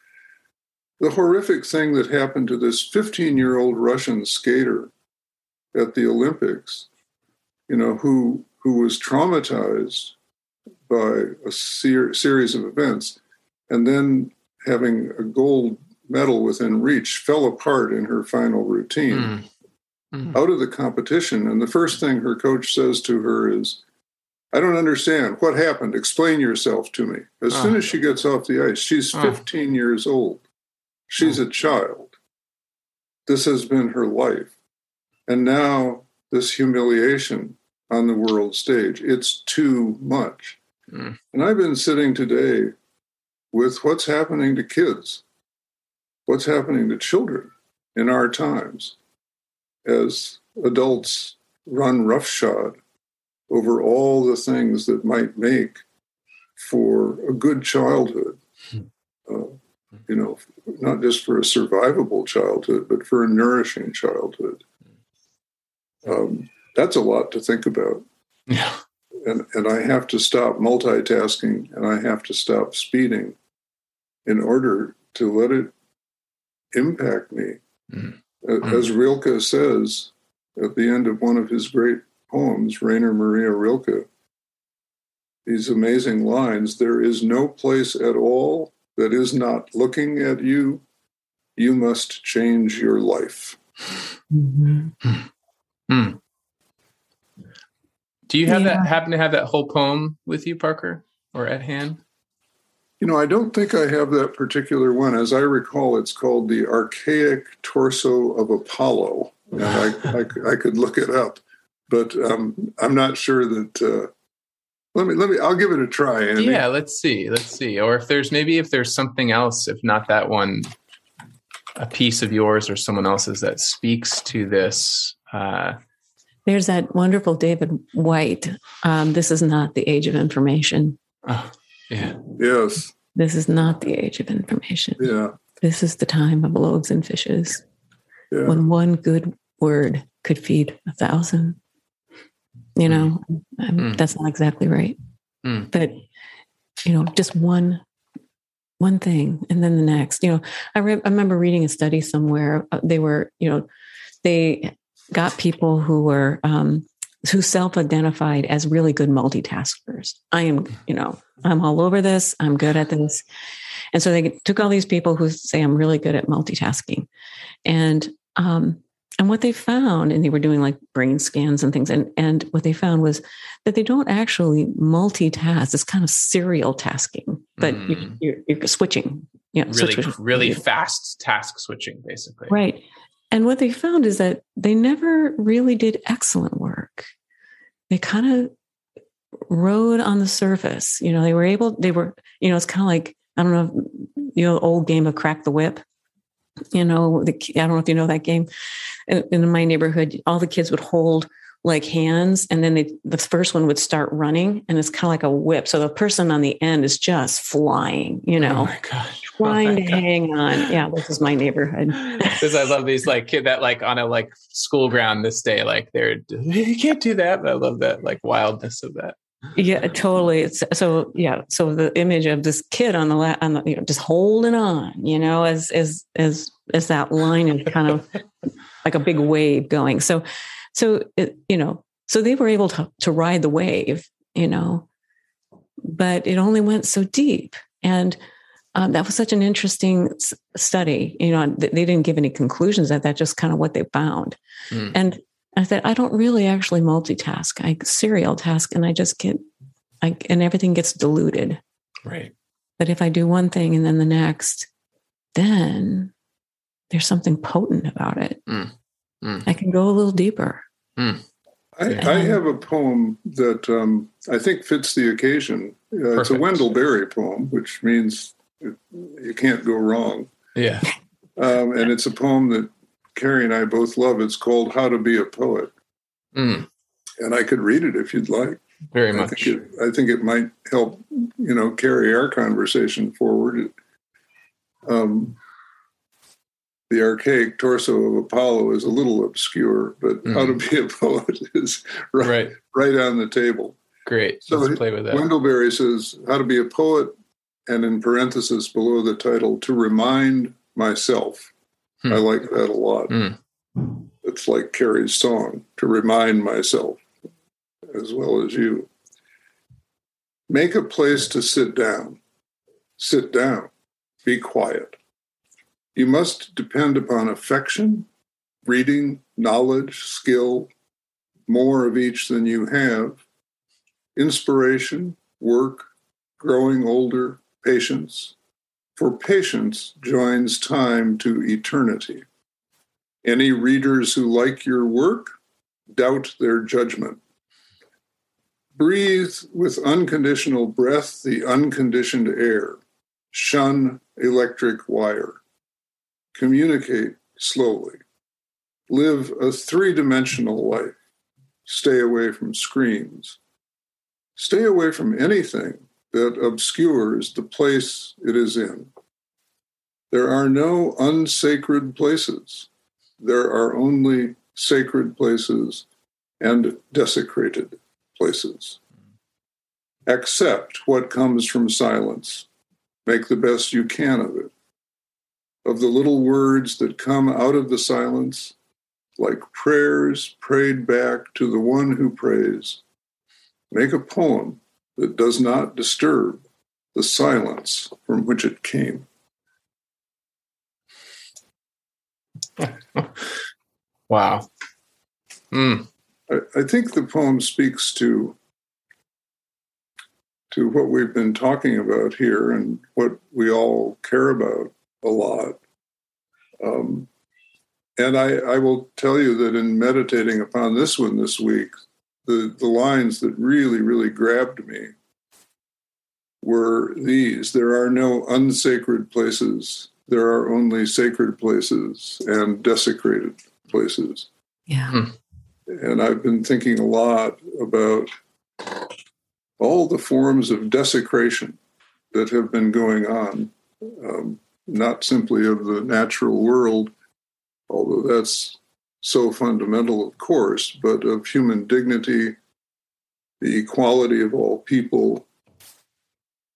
The horrific thing that happened to this 15 year old Russian skater at the Olympics, you know, who, who was traumatized by a ser- series of events and then having a gold medal within reach fell apart in her final routine mm. Mm. out of the competition and the first thing her coach says to her is i don't understand what happened explain yourself to me as oh. soon as she gets off the ice she's 15 oh. years old she's oh. a child this has been her life and now this humiliation on the world stage it's too much mm. and i've been sitting today with what's happening to kids, what's happening to children in our times as adults run roughshod over all the things that might make for a good childhood. Hmm. Uh, you know, not just for a survivable childhood, but for a nourishing childhood. Um, that's a lot to think about. Yeah. And, and I have to stop multitasking and I have to stop speeding in order to let it impact me. Mm-hmm. As Rilke says at the end of one of his great poems, Rainer Maria Rilke, these amazing lines there is no place at all that is not looking at you. You must change your life. Mm-hmm. Hmm. Do you have Yeah. that happen to have that whole poem with you, Parker, or at hand? You know, I don't think I have that particular one. As I recall, it's called The Archaic Torso of Apollo. And I, I, I could look it up, but um, I'm not sure that. Uh, let me, let me, I'll give it a try. Andy. Yeah, let's see. Let's see. Or if there's maybe if there's something else, if not that one, a piece of yours or someone else's that speaks to this. Uh, There's that wonderful David Whyte. Um, this is not the age of information. oh, yeah. Yes. This is not the age of information. Yeah. This is the time of loaves and fishes Yeah. when one good word could feed a thousand. You know, Mm. that's not exactly right. Mm. But, you know, just one one thing and then the next. You know, I, re- I remember reading a study somewhere. uh, They were, you know, they got people who were um, who self-identified as really good multitaskers. I am, you know, I'm all over this. I'm good at this. And so they took all these people who say I'm really good at multitasking, and um, and what they found, and they were doing like brain scans and things, and and what they found was that they don't actually multitask. It's kind of serial tasking, but Mm. you, you're, you're switching, you know, Really, switch- really fast task switching, basically. Right. And what they found is that they never really did excellent work. They kind of rode on the surface. You know, they were able, they were, you know, it's kind of like, I don't know, you know, old game of crack the whip. You know, the, I don't know if you know that game. In, in my neighborhood, all the kids would hold like hands and then they, the first one would start running and it's kind of like a whip. So the person on the end is just flying, you Oh know, my gosh. [laughs] Oh trying my to God. hang on. Yeah, this is my neighborhood. [laughs] Because I love these like kid that like on a like school ground this day, like they're [laughs] you can't do that. But I love that like wildness of that. Yeah, totally. It's so yeah. So the image of this kid on the la- on the you know just holding on, you know, as as as as that line is kind of like a big wave going. So so it, you know, so they were able to to ride the wave, you know, but it only went so deep, and um, that was such an interesting s- study. You know, th- they didn't give any conclusions that that just kind of what they found, Mm. and I said, I don't really actually multitask. I serial task and I just get, I, and everything gets diluted. Right. But if I do one thing and then the next, then there's something potent about it. Mm. Mm. I can go a little deeper. I, I have a poem that um, I think fits the occasion. Uh, it's a Wendell Berry poem, which means you can't go wrong. Yeah. [laughs] Um, and it's a poem that Carrie and I both love. It's called How to Be a Poet. Mm. And I could read it if you'd like. Very I much. think, it, I think it might help, you know, carry our conversation forward. Um, the archaic torso of Apollo is a little obscure, but how to be a poet is right, Right. right on the table. Great. So Let's play with that. Wendell Berry says, How to be a poet, and in parenthesis below the title, to remind myself. Hmm. I like that a lot. Hmm. It's like Carrie's song, to remind myself, as well as you. Make a place to sit down. Sit down. Be quiet. You must depend upon affection, reading, knowledge, skill, more of each than you have, inspiration, work, growing older, patience. For patience joins time to eternity. Any readers who like your work doubt their judgment. Breathe with unconditional breath the unconditioned air. Shun electric wire. Communicate slowly. Live a three dimensional life. Stay away from screens. Stay away from anything that obscures the place it is in. There are no unsacred places. There are only sacred places and desecrated places. Accept what comes from silence. Make the best you can of it. Of the little words that come out of the silence, like prayers prayed back to the one who prays, make a poem that does not disturb the silence from which it came. [laughs] wow. Mm. I, I, think the poem speaks to to what we've been talking about here and what we all care about a lot. Um, and I, I will tell you that in meditating upon this one this week, the, the lines that really, really grabbed me were these There are no unsacred places, there are only sacred places and desecrated places. Yeah. Hmm. And I've been thinking a lot about all the forms of desecration that have been going on, um, not simply of the natural world, although that's so fundamental, of course, but of human dignity, the equality of all people,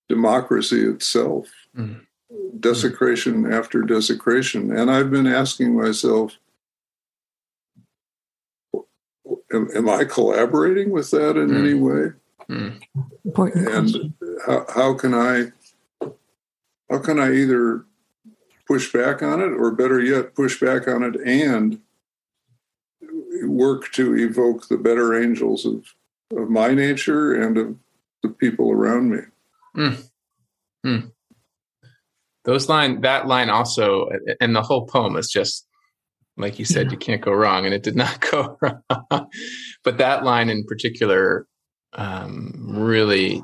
democracy itself, mm. desecration mm. after desecration. And I've been asking myself, am, am I collaborating with that in mm. any way? Mm. Important and how, how can I how can I either push back on it or better yet push back on it and work to evoke the better angels of, of my nature and of the people around me. Mm. Mm. Those line, that line also, and the whole poem is just like you said, yeah. you can't go wrong, and it did not [laughs] go wrong. but that line in particular um, really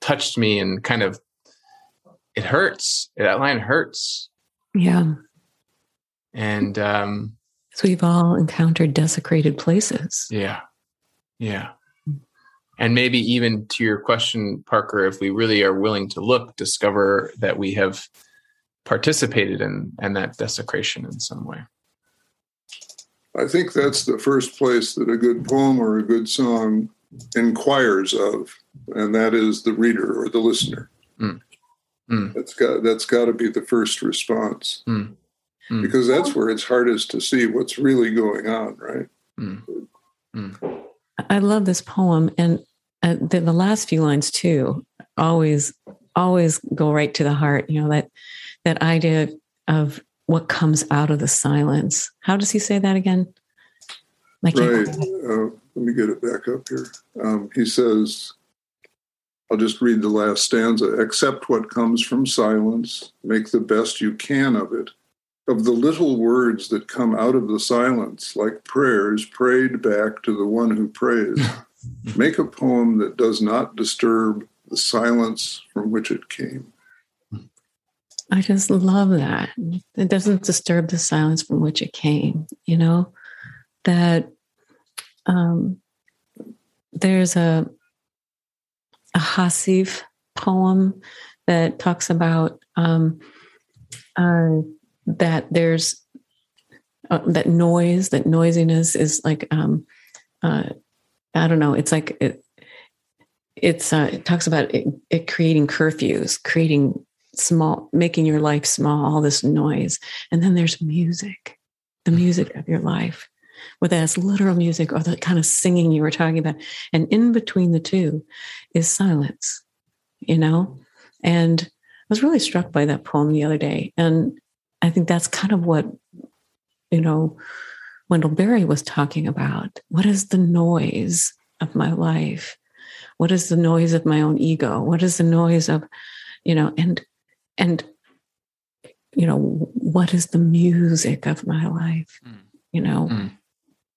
touched me and kind of it hurts. That line hurts. Yeah. And um, so we've all encountered desecrated places. Yeah. Yeah. And maybe even to your question, Parker, if we really are willing to look, discover that we have participated in, in that desecration in some way. I think that's the first place that a good poem or a good song inquires of, and that is the reader or the listener. Mm. Mm. That's got that's got to be the first response. Mm mm. because that's where it's hardest to see what's really going on, right? Mm. Mm. I love this poem, and uh, the, the last few lines too always always go right to the heart. You know that that idea of what comes out of the silence. How does he say that again? right. Uh, let me get it back up here. Um, he says, I'll just read the last stanza. Accept what comes from silence, make the best you can of it, of the little words that come out of the silence, like prayers prayed back to the one who prays. [laughs] Make a poem that does not disturb the silence from which it came. I just love that. It doesn't disturb the silence from which it came, you know, that um, there's a, a Hafiz poem that talks about um, uh, that there's uh, that noise, that noisiness is like, um, uh, I don't know, it's like it, it's uh, it talks about it, it creating curfews, creating small, making your life small, all this noise, and then there's music, the music of your life, whether that's literal music or the kind of singing you were talking about, and in between the two is silence, you know, and. I was really struck by that poem the other day, and I think that's kind of what, you know, Wendell Berry was talking about. What is the noise of my life? What is the noise of my own ego? What is the noise of, you know, and, and, you know, what is the music of my life? Mm. You know, mm.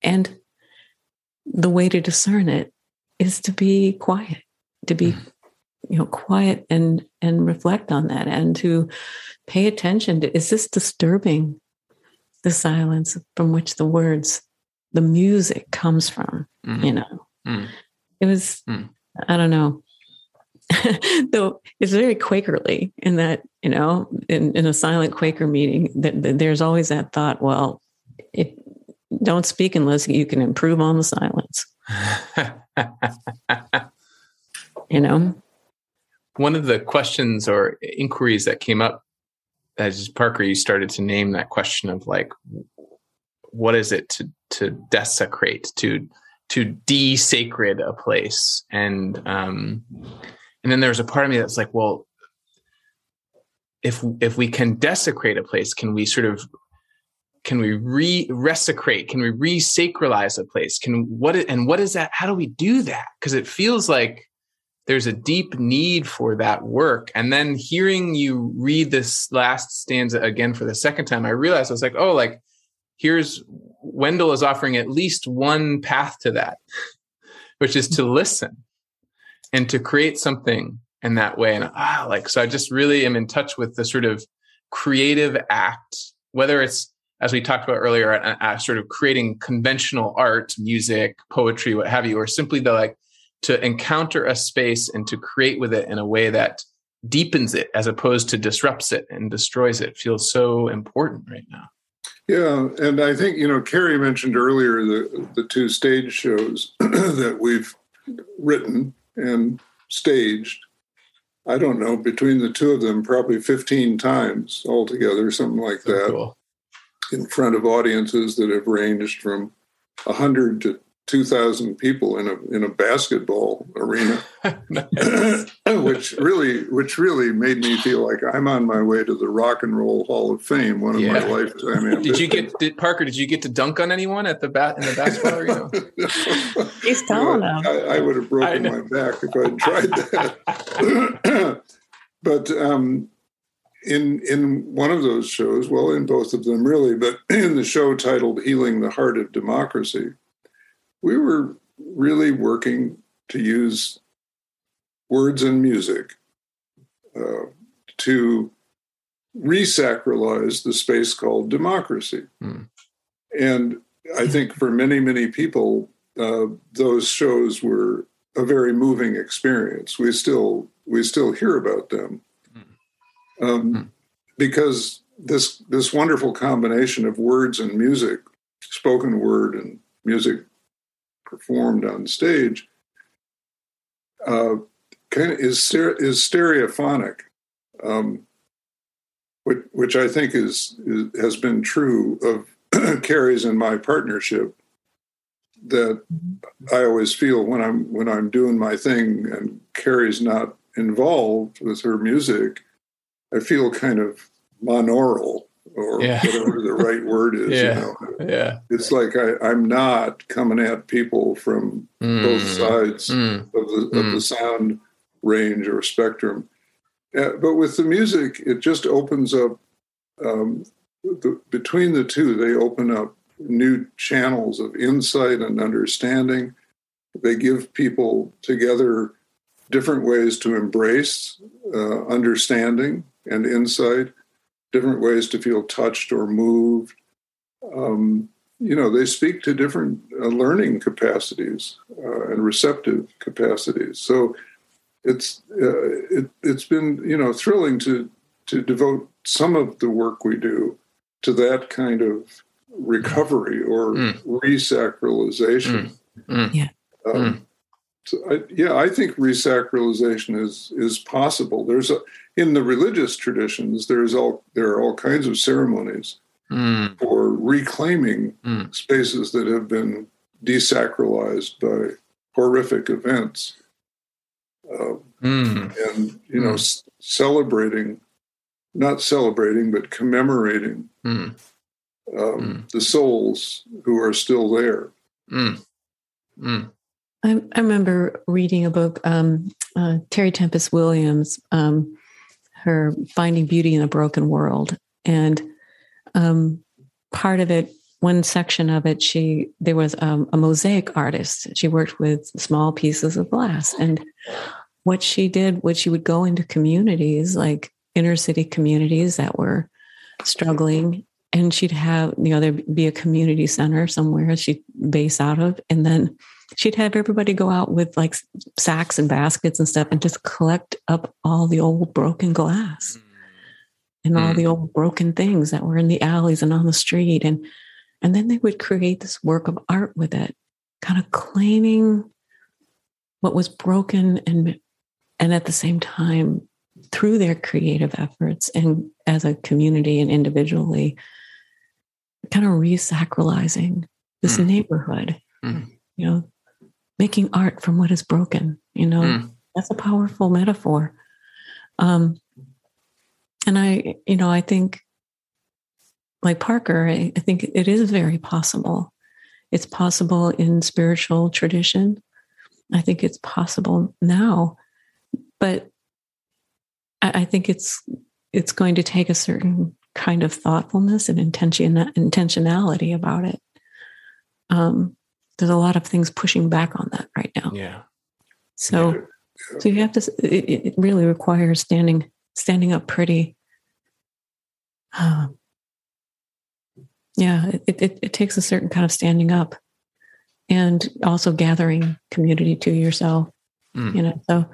And the way to discern it is to be quiet, to be mm you know quiet and and reflect on that and to pay attention to is this disturbing the silence from which the words the music comes from mm-hmm. you know mm. it was mm. i don't know [laughs] though it's very quakerly in that you know in, in a silent quaker meeting that, that there's always that thought well it don't speak unless you can improve on the silence. [laughs] You know? One of the questions or inquiries that came up as Parker, you started to name that question of like, what is it to to desecrate, to to desacred a place? And um and then there's a part of me that's like well if if we can desecrate a place can we sort of can we re resecrate? Can we re-sacralize a place? Can what and what is that how do we do that? Because it feels like there's a deep need for that work. And then hearing you read this last stanza again for the second time i realized i was like oh like here's wendell is offering at least one path to that [laughs] which is to listen and to create something in that way. And ah like so i just really am in touch with the sort of creative act whether it's as we talked about earlier a, a sort of creating conventional art music poetry what have you or simply the like to encounter a space and to create with it in a way that deepens it as opposed to disrupts it and destroys it feels so important right now. Yeah, and I think you know Carrie mentioned earlier the the two stage shows [clears throat] that we've written and staged. I don't know between the two of them probably 15 times altogether something like so that cool. In front of audiences that have ranged from 100 to 2,000 people in a in a basketball arena, [laughs] [coughs] which really which really made me feel like I'm on my way to the Rock and Roll Hall of Fame. One of yeah. my lifetime ambitions. Did you get did, Parker? Did you get to dunk on anyone at the bat in the basketball arena? [laughs] He's telling them. I, I, would have broken my back if I'd tried that. [laughs] [coughs] but um, in in one of those shows, well, in both of them really, but [clears throat] in the show titled "Healing the Heart of Democracy." we were really working to use words and music uh, to resacralize the space called democracy. Mm. And I think for many, many people, uh, those shows were a very moving experience. We still we still hear about them. Um, mm. because this this wonderful combination of words and music, spoken word and music performed on stage uh, kind of is is stereophonic, um, which, which I think is, is has been true of [clears throat] Carrie's and my partnership. That I always feel when I'm when I'm doing my thing and Carrie's not involved with her music, I feel kind of monaural or yeah. whatever the right word is. Yeah. You know? Yeah. It's like I, am not coming at people from mm. both sides mm. of the mm. of the sound range or spectrum. Uh, but with the music, it just opens up um, the, between the two. They open up new channels of insight and understanding. They give people together different ways to embrace uh, understanding and insight different ways to feel touched or moved. Um, you know, they speak to different uh, learning capacities uh, and receptive capacities. So it's uh, it, it's been you know thrilling to to devote some of the work we do to that kind of recovery or mm. resacralization. Mm. Mm. Yeah. Um, mm. so I, yeah, I think resacralization is is possible. There's a in the religious traditions, there's all there are all kinds of ceremonies mm. for reclaiming mm. spaces that have been desacralized by horrific events, uh, mm. and you know, s- celebrating, not celebrating, but commemorating hmm. um, hmm. the souls who are still there. Hmm. I, I, remember reading a book, um, uh, Terry Tempest Williams. Um, her Finding Beauty in a Broken World. And um, part of it, one section of it, she there was um, a mosaic artist. She worked with small pieces of glass, and what she did was she would go into communities like inner city communities that were struggling, and she'd have you know there'd be a community center somewhere she'd base out of, and then she'd have everybody go out with like sacks and baskets and stuff and just collect up all the old broken glass and all mm. the old broken things that were in the alleys and on the street and and then they would create this work of art with it kind of claiming what was broken and and at the same time through their creative efforts and as a community and individually kind of resacralizing this mm. neighborhood mm. you know making art from what is broken. You know, mm. that's a powerful metaphor. Um, and I, you know, I think like Parker, I, I think it is very possible. It's possible in spiritual tradition. I think it's possible now, but I, I think it's it's going to take a certain kind of thoughtfulness and intention intentionality about it. Um, there's a lot of things pushing back on that right now. Yeah. So, yeah. so you have to. It, it, really requires standing standing up pretty. Um, yeah, it, it it takes a certain kind of standing up, and also gathering community to yourself. Mm. You know, so.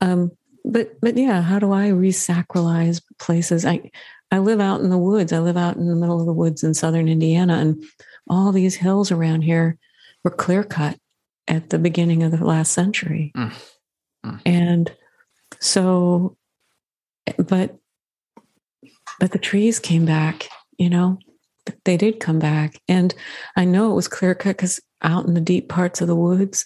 Um, but but yeah, how do I resacralize places? I I live out in the woods. I live out in the middle of the woods in southern Indiana, and all these hills around here were clear cut at the beginning of the last century. Mm. Mm. And so, but, but the trees came back, you know, they did come back. And I know it was clear cut because out in the deep parts of the woods,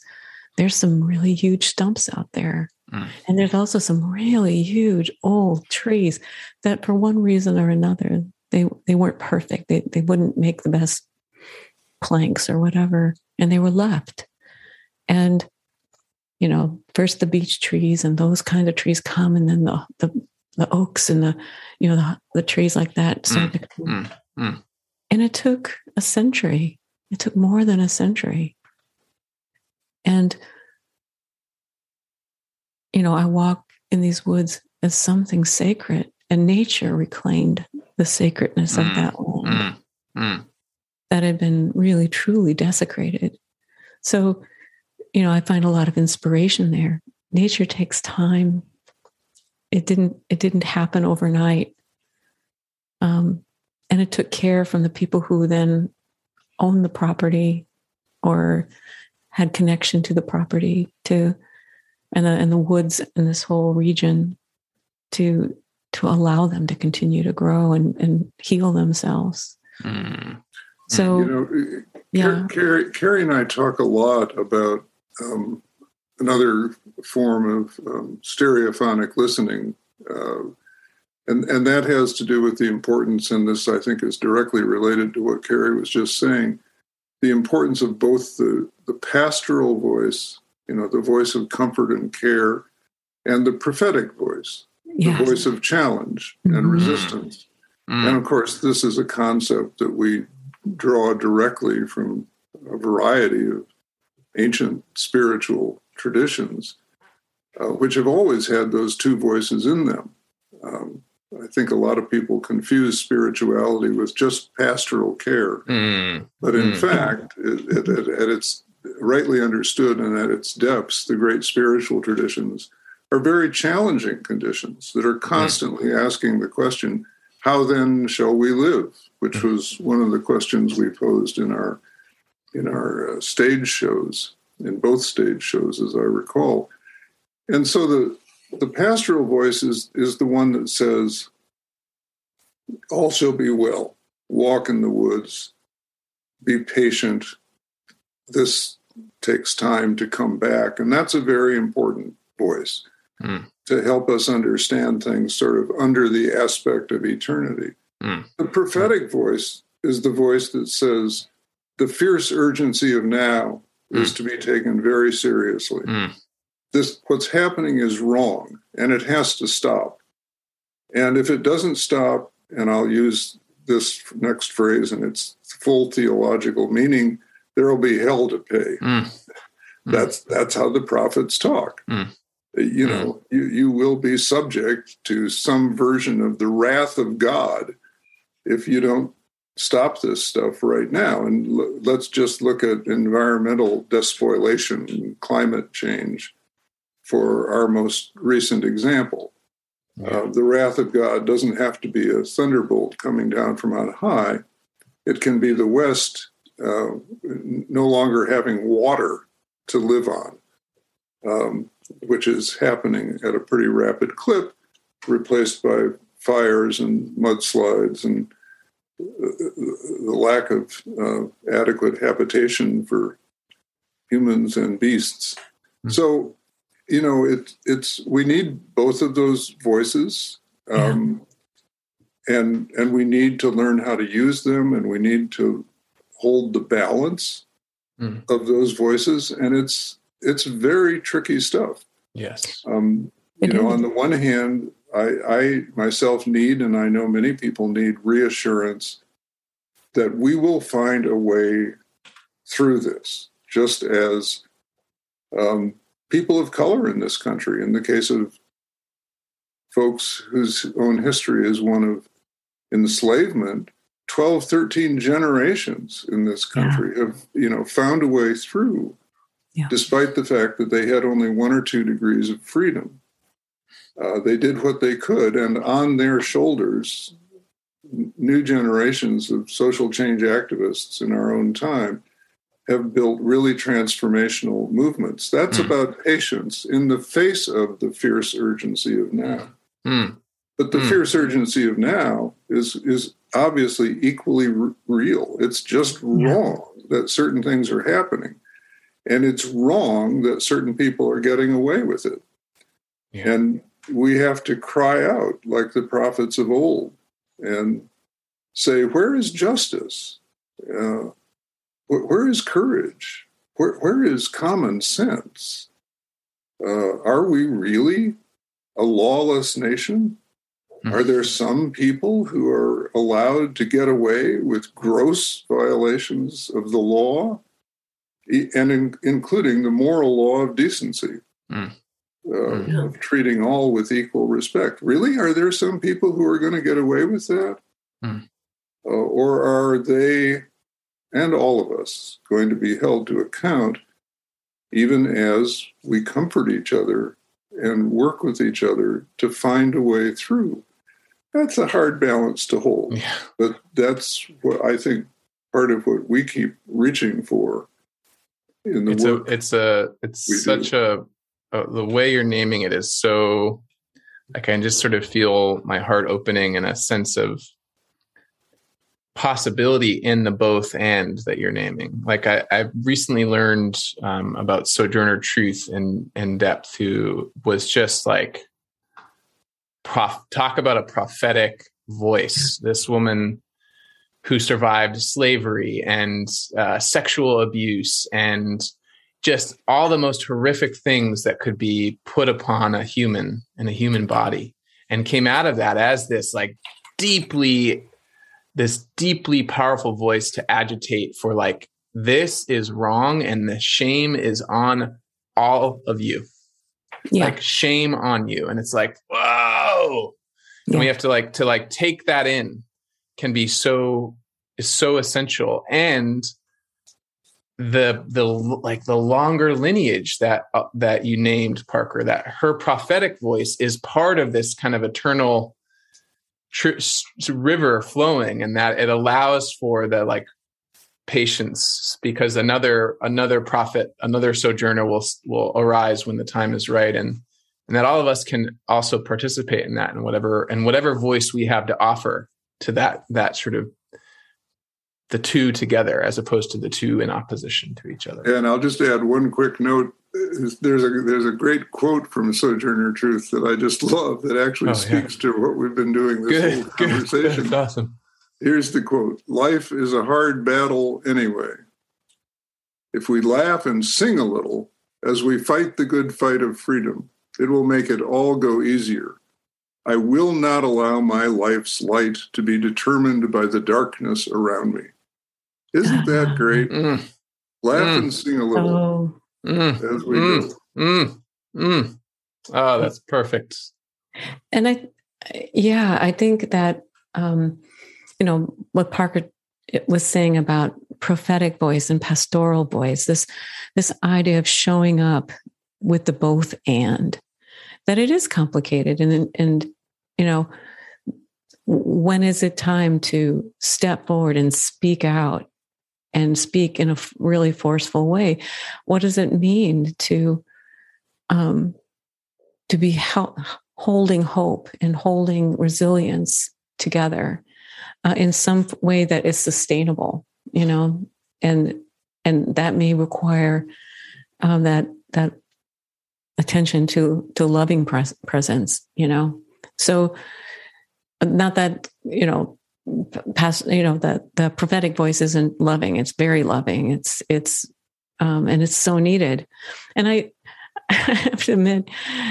there's some really huge stumps out there. Mm. And there's also some really huge old trees that, for one reason or another, they they weren't perfect. They they wouldn't make the best planks or whatever, and they were left. And you know, first the beech trees and those kind of trees come, and then the the, the oaks and the you know the, the trees like that mm, to come. Mm, mm. And it took a century. It took more than a century. And you know, I walk in these woods as something sacred, and nature reclaimed the sacredness of mm, that land. That had been really truly desecrated. So, you know, I find a lot of inspiration there. Nature takes time. It didn't it didn't happen overnight. Um, and it took care from the people who then owned the property or had connection to the property to and the and the woods in this whole region to to allow them to continue to grow and, and heal themselves. Mm. So, you know, yeah. Carrie, Carrie and I talk a lot about um, another form of um, stereophonic listening. Uh, and, and that has to do with the importance, and this I think is directly related to what Carrie was just saying the importance of both the, the pastoral voice, you know, the voice of comfort and care, and the prophetic voice, yes. the voice of challenge and mm-hmm. resistance. Mm-hmm. And of course, this is a concept that we draw directly from a variety of ancient spiritual traditions, uh, which have always had those two voices in them. Um, I think a lot of people confuse spirituality with just pastoral care. Mm. But in mm. fact, it, it, at its rightly understood and at its depths, the great spiritual traditions are very challenging conditions that are constantly mm. asking the question how then shall we live? Which was one of the questions we posed in our in our uh, stage shows, in both stage shows, as I recall. And so the the pastoral voice is, is the one that says, All shall be well, walk in the woods, be patient. This takes time to come back. And that's a very important voice mm. to help us understand things sort of under the aspect of eternity. Mm. The prophetic voice is the voice that says the fierce urgency of now mm. is to be taken very seriously. Mm. This what's happening is wrong and it has to stop. And if it doesn't stop, and I'll use this next phrase in its full theological meaning, there will be hell to pay. Mm. That's that's how the prophets talk. Mm. You know, you, you will be subject to some version of the wrath of God if you don't stop this stuff right now. And l- let's just look at environmental despoilation and climate change for our most recent example. Yeah. Uh, the wrath of God doesn't have to be a thunderbolt coming down from on high. It can be the West uh, no longer having water to live on, um, which is happening at a pretty rapid clip, replaced by fires and mudslides and the lack of uh, adequate habitation for humans and beasts. Mm-hmm. So, you know, it, it's we need both of those voices, um, yeah. and and we need to learn how to use them, and we need to hold the balance mm. of those voices, and it's it's very tricky stuff. Yes. Um, you know, on the one hand, I, I myself need, and I know many people need reassurance that we will find a way through this, just as um, people of color in this country, in the case of folks whose own history is one of enslavement, 12, 13 generations in this country yeah. have, you know, found a way through, yeah. despite the fact that they had only one or two degrees of freedom. Uh, they did what they could, and on their shoulders, new generations of social change activists in our own time have built really transformational movements. That's mm. about patience in the face of the fierce urgency of now. Mm. But the mm. fierce urgency of now is is obviously equally r- real. It's just yeah. wrong that certain things are happening, and it's wrong that certain people are getting away with it. Yeah. And we have to cry out like the prophets of old and say, Where is justice? Uh, where is courage? Where, where is common sense? Uh, are we really a lawless nation? Mm-hmm. Are there some people who are allowed to get away with gross violations of the law, and in, including the moral law of decency? Mm uh, yeah. of treating all with equal respect. Really, are there some people who are going to get away with that, mm. uh, or are they and all of us going to be held to account, even as we comfort each other and work with each other to find a way through? That's a hard balance to hold, yeah. but that's what I think part of what we keep reaching for in the it's work. A, it's a it's such do. a uh, the way you're naming it is so I can just sort of feel my heart opening and a sense of possibility in the both and that you're naming. Like I, I recently learned um, about Sojourner Truth in in depth, who was just like prof- talk about a prophetic voice. This woman who survived slavery and uh, sexual abuse and just all the most horrific things that could be put upon a human and a human body and came out of that as this like deeply this deeply powerful voice to agitate for like this is wrong and the shame is on all of you yeah. like shame on you and it's like whoa yeah. and we have to like to like take that in can be so is so essential and the the like the longer lineage that uh, that you named Parker that her prophetic voice is part of this kind of eternal tr- river flowing and that it allows for the like patience because another another prophet another sojourner will will arise when the time is right and and that all of us can also participate in that and whatever and whatever voice we have to offer to that that sort of the two together as opposed to the two in opposition to each other. And I'll just add one quick note. There's a there's a great quote from Sojourner Truth that I just love that actually oh, speaks yeah. to what we've been doing this good, whole conversation. Good. That's awesome. Here's the quote: "Life is a hard battle anyway. If we laugh and sing a little as we fight the good fight of freedom, it will make it all go easier." I will not allow my life's light to be determined by the darkness around me. Isn't [sighs] that great? Mm. Laugh mm. and sing a little oh. mm. as we mm. go. Mm. Mm. Oh, that's perfect. And I, yeah, I think that, um, you know, what Parker was saying about prophetic voice and pastoral voice, this, this idea of showing up with the both and, that it is complicated and, and, you know, when is it time to step forward and speak out and speak in a really forceful way what does it mean to um to be hel- holding hope and holding resilience together uh, in some way that is sustainable you know? And and that may require um, that that attention to to loving pres- presence you know? So not that you know past you know the the prophetic voice isn't loving it's very loving it's it's um and it's so needed and i [laughs] I have to admit,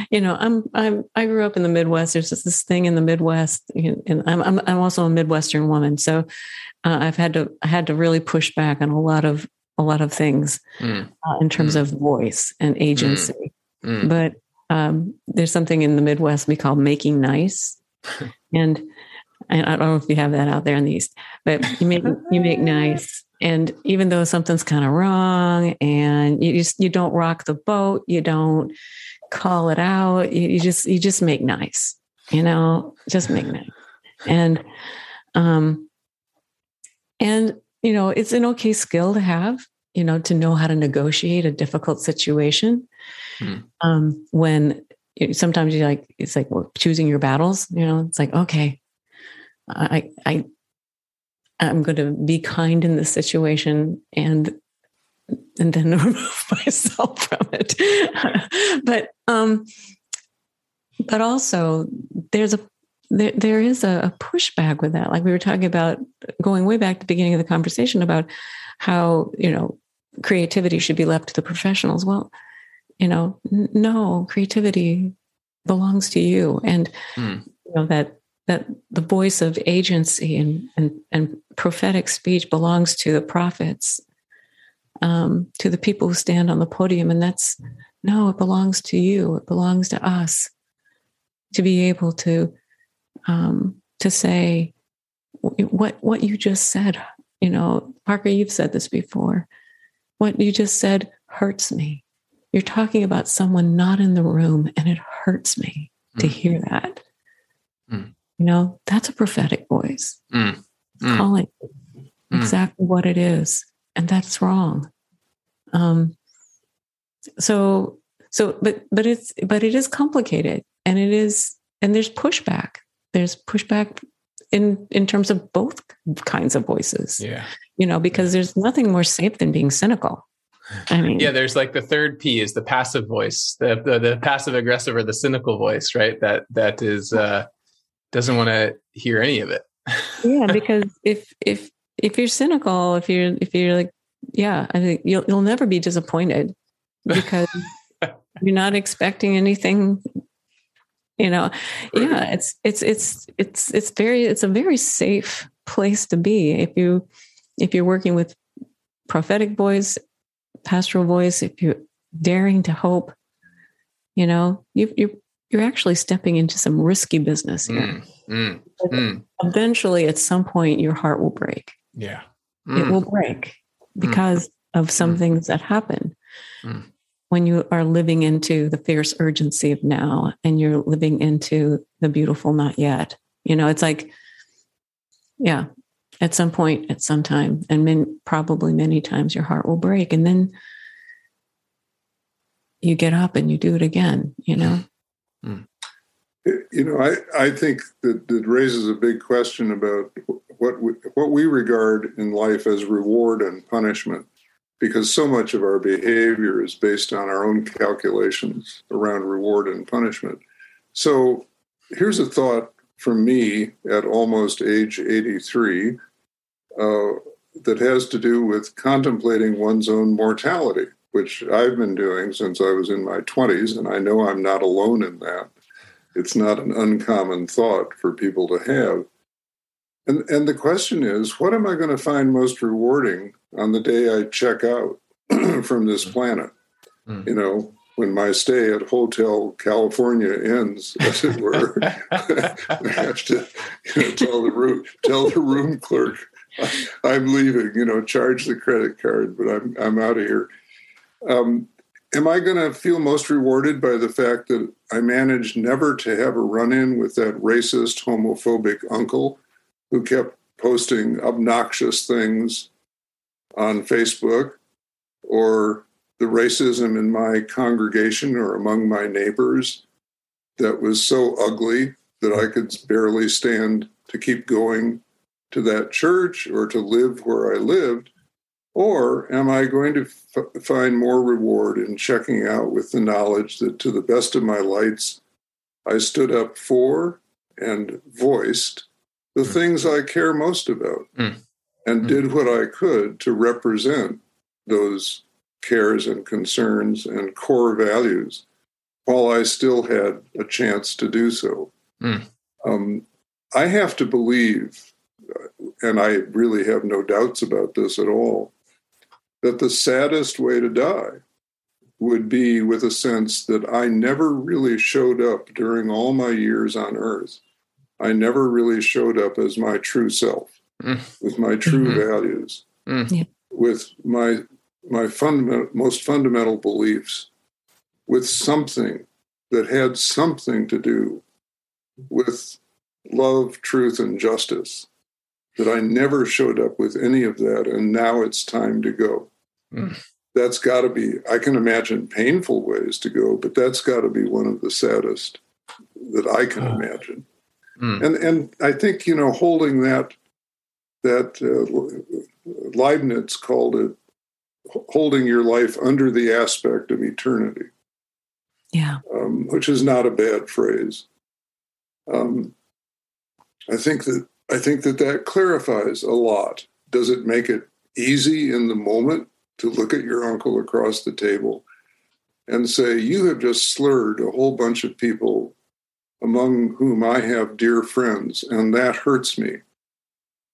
you know, I'm I'm I grew up in the Midwest. There's this thing in the Midwest, and I'm I'm, I'm also a Midwestern woman, so uh, I've had to I had to really push back on a lot of a lot of things mm. uh, in terms mm. of voice and agency. Mm. mm. But um, there's something in the Midwest we call making nice, [laughs] and and I don't know if you have that out there in the East, but [laughs] you make you make nice. And even though something's kind of wrong, and you just you don't rock the boat, you don't call it out, you, you just you just make nice, you know, just make nice. And um, and you know, it's an okay skill to have, you know, to know how to negotiate a difficult situation. Hmm. Um, when sometimes you like, it's like well, choosing your battles, you know, it's like, okay, I, I, I'm going to be kind in this situation and, and then [laughs] remove myself from it. [laughs] but, um, but also there's a there, there is a, pushback with that. Like we were talking about going way back to the beginning of the conversation about how, you know, creativity should be left to the professionals. Well, you know, n- no, creativity belongs to you. And, mm. you know, that, that the voice of agency and, and, and prophetic speech belongs to the prophets, um, to the people who stand on the podium. And that's, no, it belongs to you. It belongs to us to be able to um, to say what what you just said. You know, Parker, you've said this before. What you just said hurts me. You're talking about someone not in the room, and it hurts me mm. to hear that. You know, that's a prophetic voice mm. mm. calling mm. exactly what it is, and that's wrong. Um, so, so, but, but it's, but it is complicated, and it is, and there's pushback there's pushback in in terms of both kinds of voices. Yeah. You know, because there's nothing more safe than being cynical. I mean, yeah, there's like the third P is the passive voice, the the, the passive aggressive or the cynical voice, right? That that is uh doesn't want to hear any of it. yeah, [laughs] because if if if you're cynical, if you're if you're like, yeah, I think you'll you'll never be disappointed [laughs] because you're not expecting anything you know? Yeah it's it's it's it's it's very it's a very safe place to be if you if you're working with prophetic voice pastoral voice if you're daring to hope you know? You you you're actually stepping into some risky business here mm, mm, mm. eventually at some point your heart will break yeah it will mm. break mm. because of some mm. things that happen when you are living into the fierce urgency of now and you're living into the beautiful not yet. You know, it's like, yeah, at some point, at some time, and men, probably many times, your heart will break. And then you get up and you do it again, you know? Mm. You know, I, I think that it raises a big question about what we, what we regard in life as reward and punishment because so much of our behavior is based on our own calculations around reward and punishment. So here's a thought from me at almost age 83 uh, that has to do with contemplating one's own mortality, which I've been doing since I was in my 20s, and I know I'm not alone in that. It's not an uncommon thought for people to have. And, and the question is, what am I going to find most rewarding on the day I check out [clears throat] from this mm. planet? Mm. You know, when my stay at Hotel California ends, as it were, [laughs] [laughs] I have to you know, tell the room tell the room clerk I'm leaving. You know, charge the credit card, but I'm I'm out of here. Um, am I going to feel most rewarded by the fact that I managed never to have a run in with that racist, homophobic uncle who kept posting obnoxious things on Facebook or the racism in my congregation or among my neighbors that was so ugly that I could barely stand to keep going to that church or to live where I lived. Or am I going to f- find more reward in checking out with the knowledge that to the best of my lights, I stood up for and voiced the mm. things I care most about mm. and mm. did what I could to represent those cares and concerns and core values while I still had a chance to do so. Mm. Um, I have to believe, and I really have no doubts about this at all, that the saddest way to die would be with a sense that I never really showed up during all my years on earth. I never really showed up as my true self, mm. with my true mm-hmm. values, mm. with my my fundamental, most fundamental beliefs, with something that had something to do with love, truth, and justice. That I never showed up with any of that, and now it's time to go. Mm. That's got to be, I can imagine painful ways to go, but that's got to be one of the saddest that I can oh. imagine. Mm. And and I think you know holding that that uh, Leibniz called it holding your life under the aspect of eternity. Yeah, um, which is not a bad phrase. Um, I think that I think that that clarifies a lot. Does it make it easy in the moment to look at your uncle across the table and say, You have just slurred a whole bunch of people among whom I have dear friends, and that hurts me.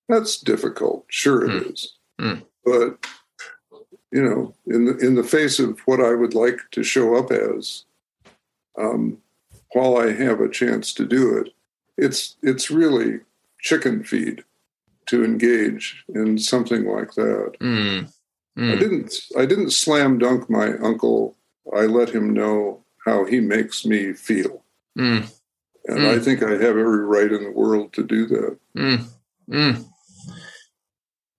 That's difficult. Sure, it mm. is. Mm. But you know, in the in the face of what I would like to show up as, um, while I have a chance to do it, it's it's really chicken feed to engage in something like that. Mm. Mm. I didn't I didn't slam dunk my uncle. I let him know how he makes me feel. Mm. And mm. I think I have every right in the world to do that. Mm. mm.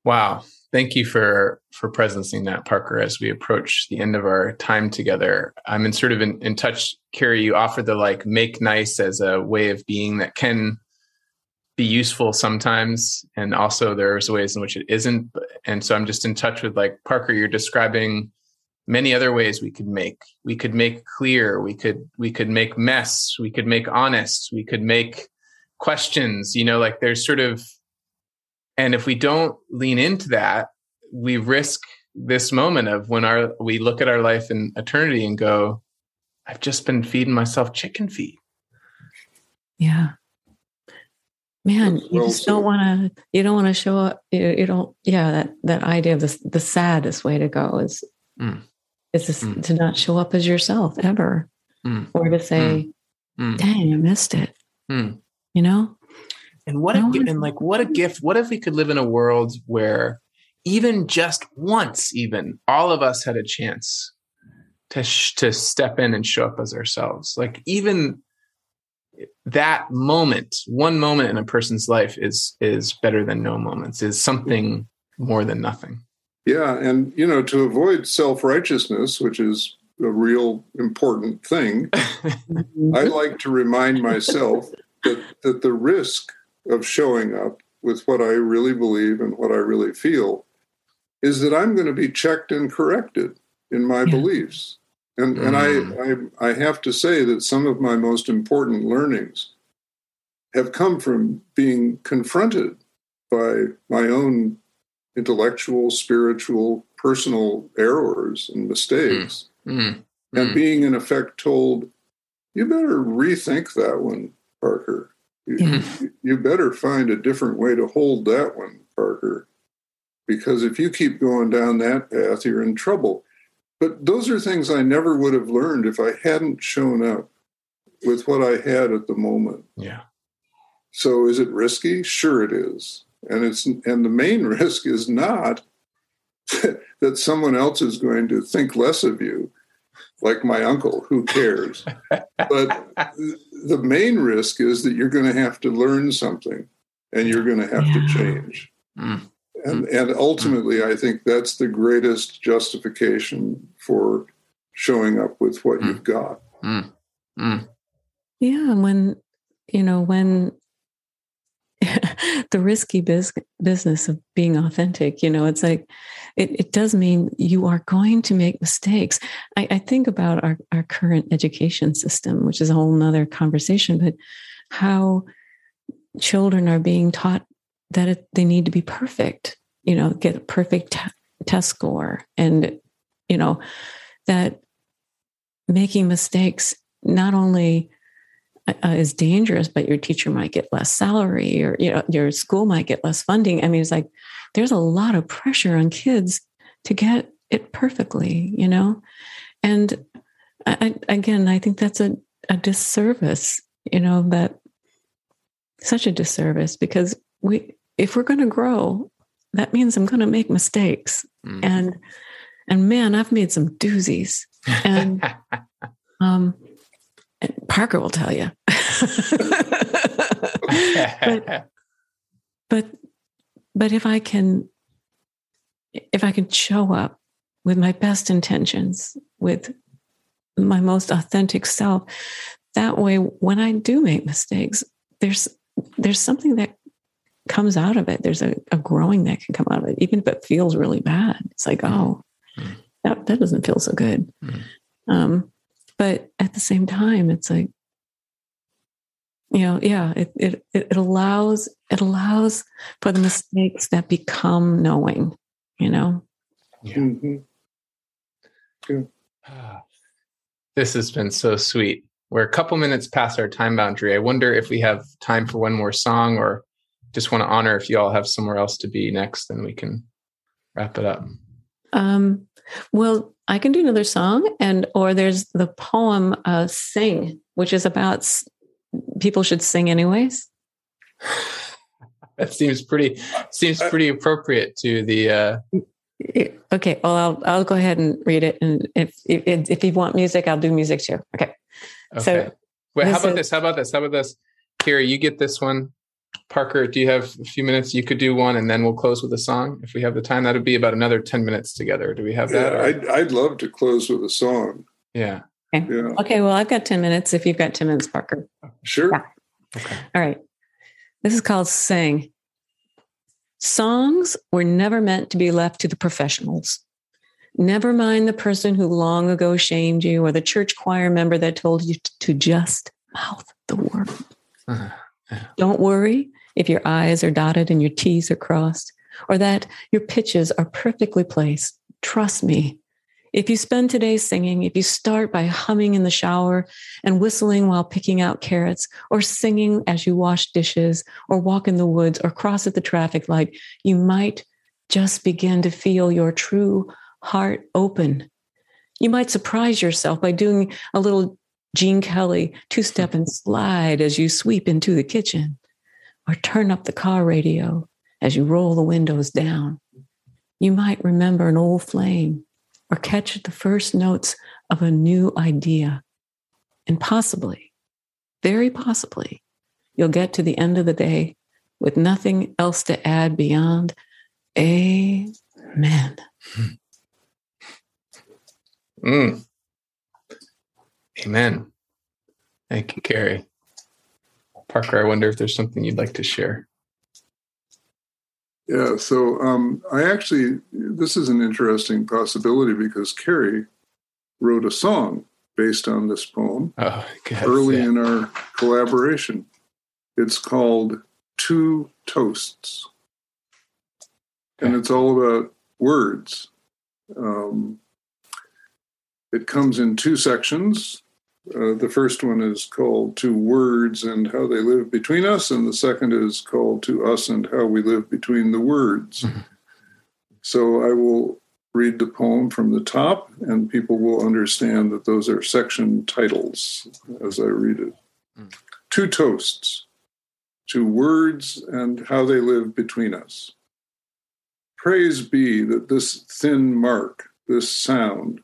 Wow. Thank you for for presencing that, Parker, as we approach the end of our time together. I'm in sort of in, in touch, Carrie, you offer the like make nice as a way of being that can be useful sometimes and also there's ways in which it isn't and so i'm just in touch with like parker you're describing many other ways we could make we could make clear we could we could make mess we could make honest we could make questions you know like there's sort of and if we don't lean into that we risk this moment of when our we look at our life in eternity and go i've just been feeding myself chicken feed yeah man you just don't want to you don't want to show up you, you, don't yeah that that idea of the, the saddest way to go is mm. is this, mm. to not show up as yourself ever mm. or to say mm. Mm. dang i missed it mm. you know and what a, and like what a gift what if we could live in a world where even just once even all of us had a chance to sh- to step in and show up as ourselves like even that moment, one moment in a person's life is is better than no moments, is something more than nothing. Yeah, and you know, to avoid self-righteousness, which is a real important thing, [laughs] I like to remind myself that that the risk of showing up with what I really believe and what I really feel is that I'm going to be checked and corrected in my yeah. beliefs. And, mm. and I, mm. I, I have to say that some of my most important learnings have come from being confronted by my own intellectual, spiritual, personal errors and mistakes, mm. Mm. and mm. being in effect told, you better rethink that one, Parker. You, mm. you better find a different way to hold that one, Parker. Because if you keep going down that path, you're in trouble. But those are things I never would have learned if I hadn't shown up with what I had at the moment. Yeah. So is it risky? Sure it is. And it's and the main [laughs] risk is not [laughs] that someone else is going to think less of you, like my uncle, who cares? but [laughs] the main risk is that you're going to have to learn something and you're going to have yeah. to change. Mm and and ultimately mm. i think that's the greatest justification for showing up with what mm. you've got mm. yeah when you know when [laughs] the risky biz- business of being authentic. You know, it's like it, it does mean you are going to make mistakes. I, I think about our, our current education system, which is a whole nother conversation, but how children are being taught that it, they need to be perfect, you know, get a perfect t- test score. And, you know, that making mistakes not only uh, is dangerous, but your teacher might get less salary or, you know, your school might get less funding. I mean, it's like there's a lot of pressure on kids to get it perfectly, you know? And I, again, I think that's a, a disservice, you know, that such a disservice because we, if we're going to grow, that means I'm going to make mistakes. Mm. And, and man, I've made some doozies. And, [laughs] um, and Parker will tell you. [laughs] but, but but if I can, if I can show up with my best intentions, with my most authentic self, that way, when I do make mistakes, there's there's something that comes out of it. There's a, a growing that can come out of it, even if it feels really bad. It's like, oh, mm. that that doesn't feel so good. Mm. Um, but at the same time, it's like you know yeah it, it it allows it allows for the mistakes that become knowing you know yeah. Mm-hmm. yeah. [sighs] this has been so sweet we're a couple minutes past our time boundary i wonder if we have time for one more song or just want to honor if you all have somewhere else to be next then we can wrap it up. Um well i can do another song and or there's the poem uh sing which is about people should sing anyways? that seems pretty seems pretty appropriate to the uh okay well i'll i'll go ahead and read it and if if, if you want music i'll do music too. Okay, okay. so wait how about is, this? How about this? How about this? Carrie, you get this one parker do you have a few minutes you could do one and then we'll close with a song if we have the time that would be about another 10 minutes together do we have that yeah, I'd, I'd love to close with a song yeah Okay. Yeah. Okay. Well, I've got 10 minutes if you've got 10 minutes, Parker. Sure. Yeah. Okay. All right. This is called Sing. Songs were never meant to be left to the professionals. Never mind the person who long ago shamed you or the church choir member that told you to just mouth the word. Uh-huh. Yeah. Don't worry if your I's are dotted and your T's are crossed or that your pitches are perfectly placed. Trust me, if you spend today singing, if you start by humming in the shower and whistling while picking out carrots, or singing as you wash dishes, or walk in the woods, or cross at the traffic light, you might just begin to feel your true heart open. You might surprise yourself by doing a little Gene Kelly two step and slide as you sweep into the kitchen, or turn up the car radio as you roll the windows down. You might remember an old flame or catch the first notes of a new idea. And possibly, very possibly, you'll get to the end of the day with nothing else to add beyond Amen. Mm. Amen. Thank you, Carrie. Parker, I wonder if there's something you'd like to share. Yeah, so um, I actually, this is an interesting possibility because Carrie wrote a song based on this poem oh, early yeah. in our collaboration. It's called Two Toasts. Okay. And it's all about words. Um, it comes in two sections. Uh, the first one is called To Words and How They Live Between Us, and the second is called To Us and How We Live Between the Words. Mm-hmm. [laughs] So I will read the poem from the top, and people will understand that those are section titles as I read it. Mm. Two toasts to words and how they live between us. Praise be that this thin mark, this sound,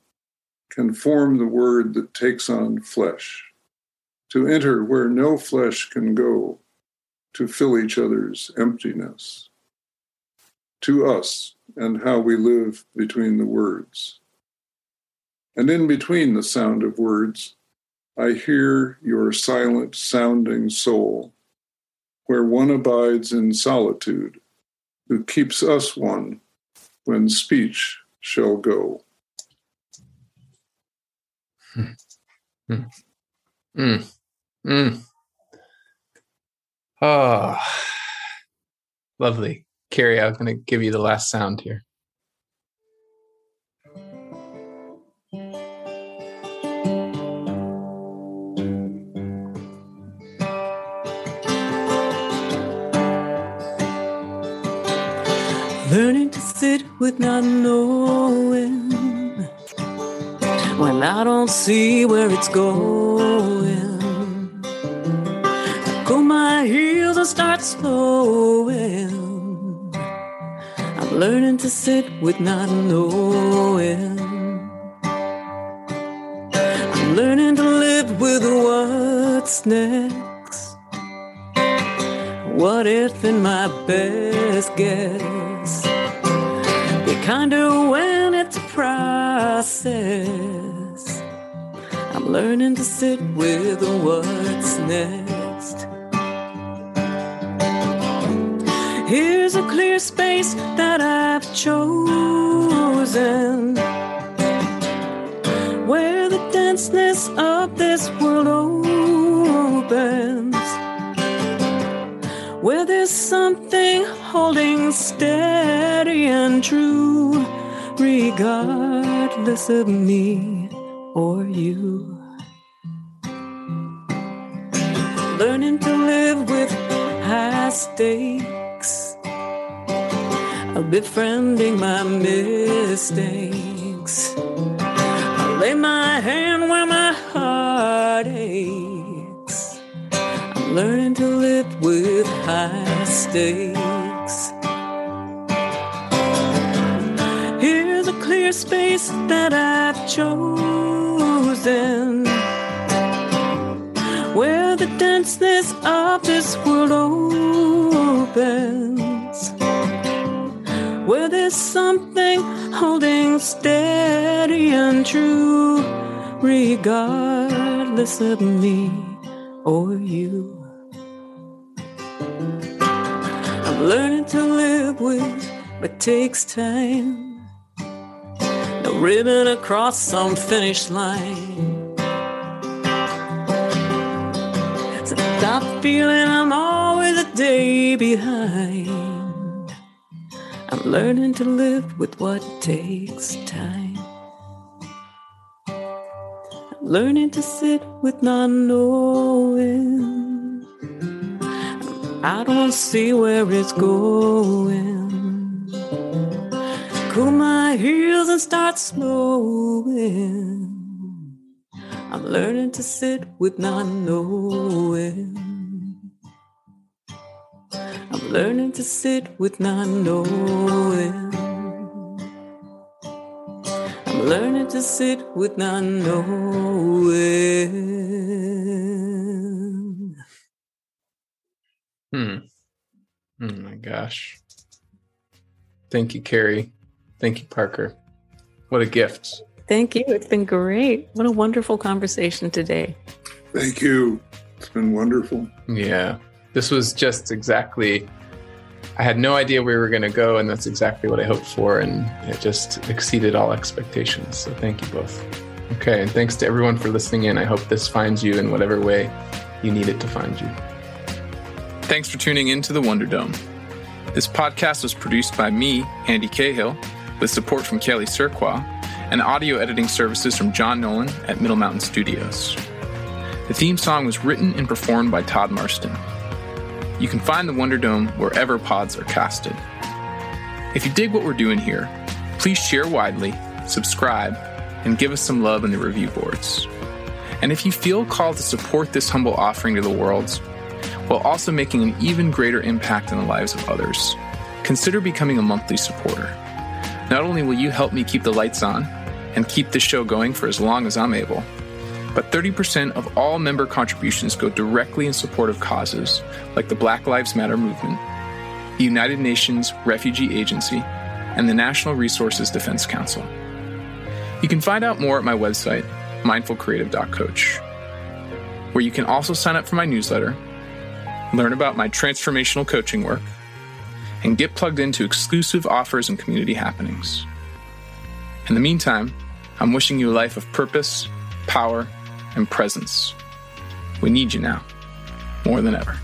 can form the word that takes on flesh, to enter where no flesh can go, to fill each other's emptiness. To us and how we live between the words. And in between the sound of words, I hear your silent sounding soul, where one abides in solitude, who keeps us one when speech shall go. Mm. Mm. Mm. Oh, lovely. Carrie, I'm going to give you the last sound here. Learning to sit with not knowing when I don't see where it's going. Cool my heels and start slowing. I'm learning to sit with not knowing. I'm learning to live with what's next. What if in my best guess? Learning to sit with what's next. Here's a clear space that I've chosen where the denseness of this world opens where there's something holding steady and true, regardless of me or you. Learning to live with high stakes, I'm befriending my mistakes. I lay my hand where my heart aches. I'm learning to live with high stakes. Here's a clear space that I've chosen denseness of this world opens, where there's something holding steady and true, regardless of me or you. I'm learning to live with what takes time. No ribbon across some finish line. Stop feeling I'm always a day behind. I'm learning to live with what takes time. I'm learning to sit with not knowing. I don't see where it's going. Cool my heels and start slowing. I'm learning to sit with not knowing. I'm learning to sit with not knowing. I'm learning to sit with not knowing. Hmm. Oh my gosh. Thank you, Carrie. Thank you, Parker. What a gift. Thank you. It's been great. What a wonderful conversation today. Thank you. It's been wonderful. Yeah. This was just exactly, I had no idea where we were going to go, and that's exactly what I hoped for. And it just exceeded all expectations. So thank you both. Okay. And thanks to everyone for listening in. I hope this finds you in whatever way you need it to find you. Thanks for tuning in to the Wonder Dome. This podcast was produced by me, Andy Cahill, with support from Kelly Surqua and audio editing services from John Nolan at Middle Mountain Studios. The theme song was written and performed by Todd Marston. You can find the Wonder Dome wherever pods are casted. If you dig what we're doing here, please share widely, subscribe, and give us some love in the review boards. And if you feel called to support this humble offering to the world, while also making an even greater impact in the lives of others, consider becoming a monthly supporter. Not only will you help me keep the lights on and keep this show going for as long as I'm able, but 30% of all member contributions go directly in support of causes like the Black Lives Matter movement, the United Nations Refugee Agency, and the National Resources Defense Council. You can find out more at my website, mindfulcreative.coach, where you can also sign up for my newsletter, learn about my transformational coaching work, and get plugged into exclusive offers and community happenings. In the meantime, I'm wishing you a life of purpose, power, and presence. We need you now, more than ever.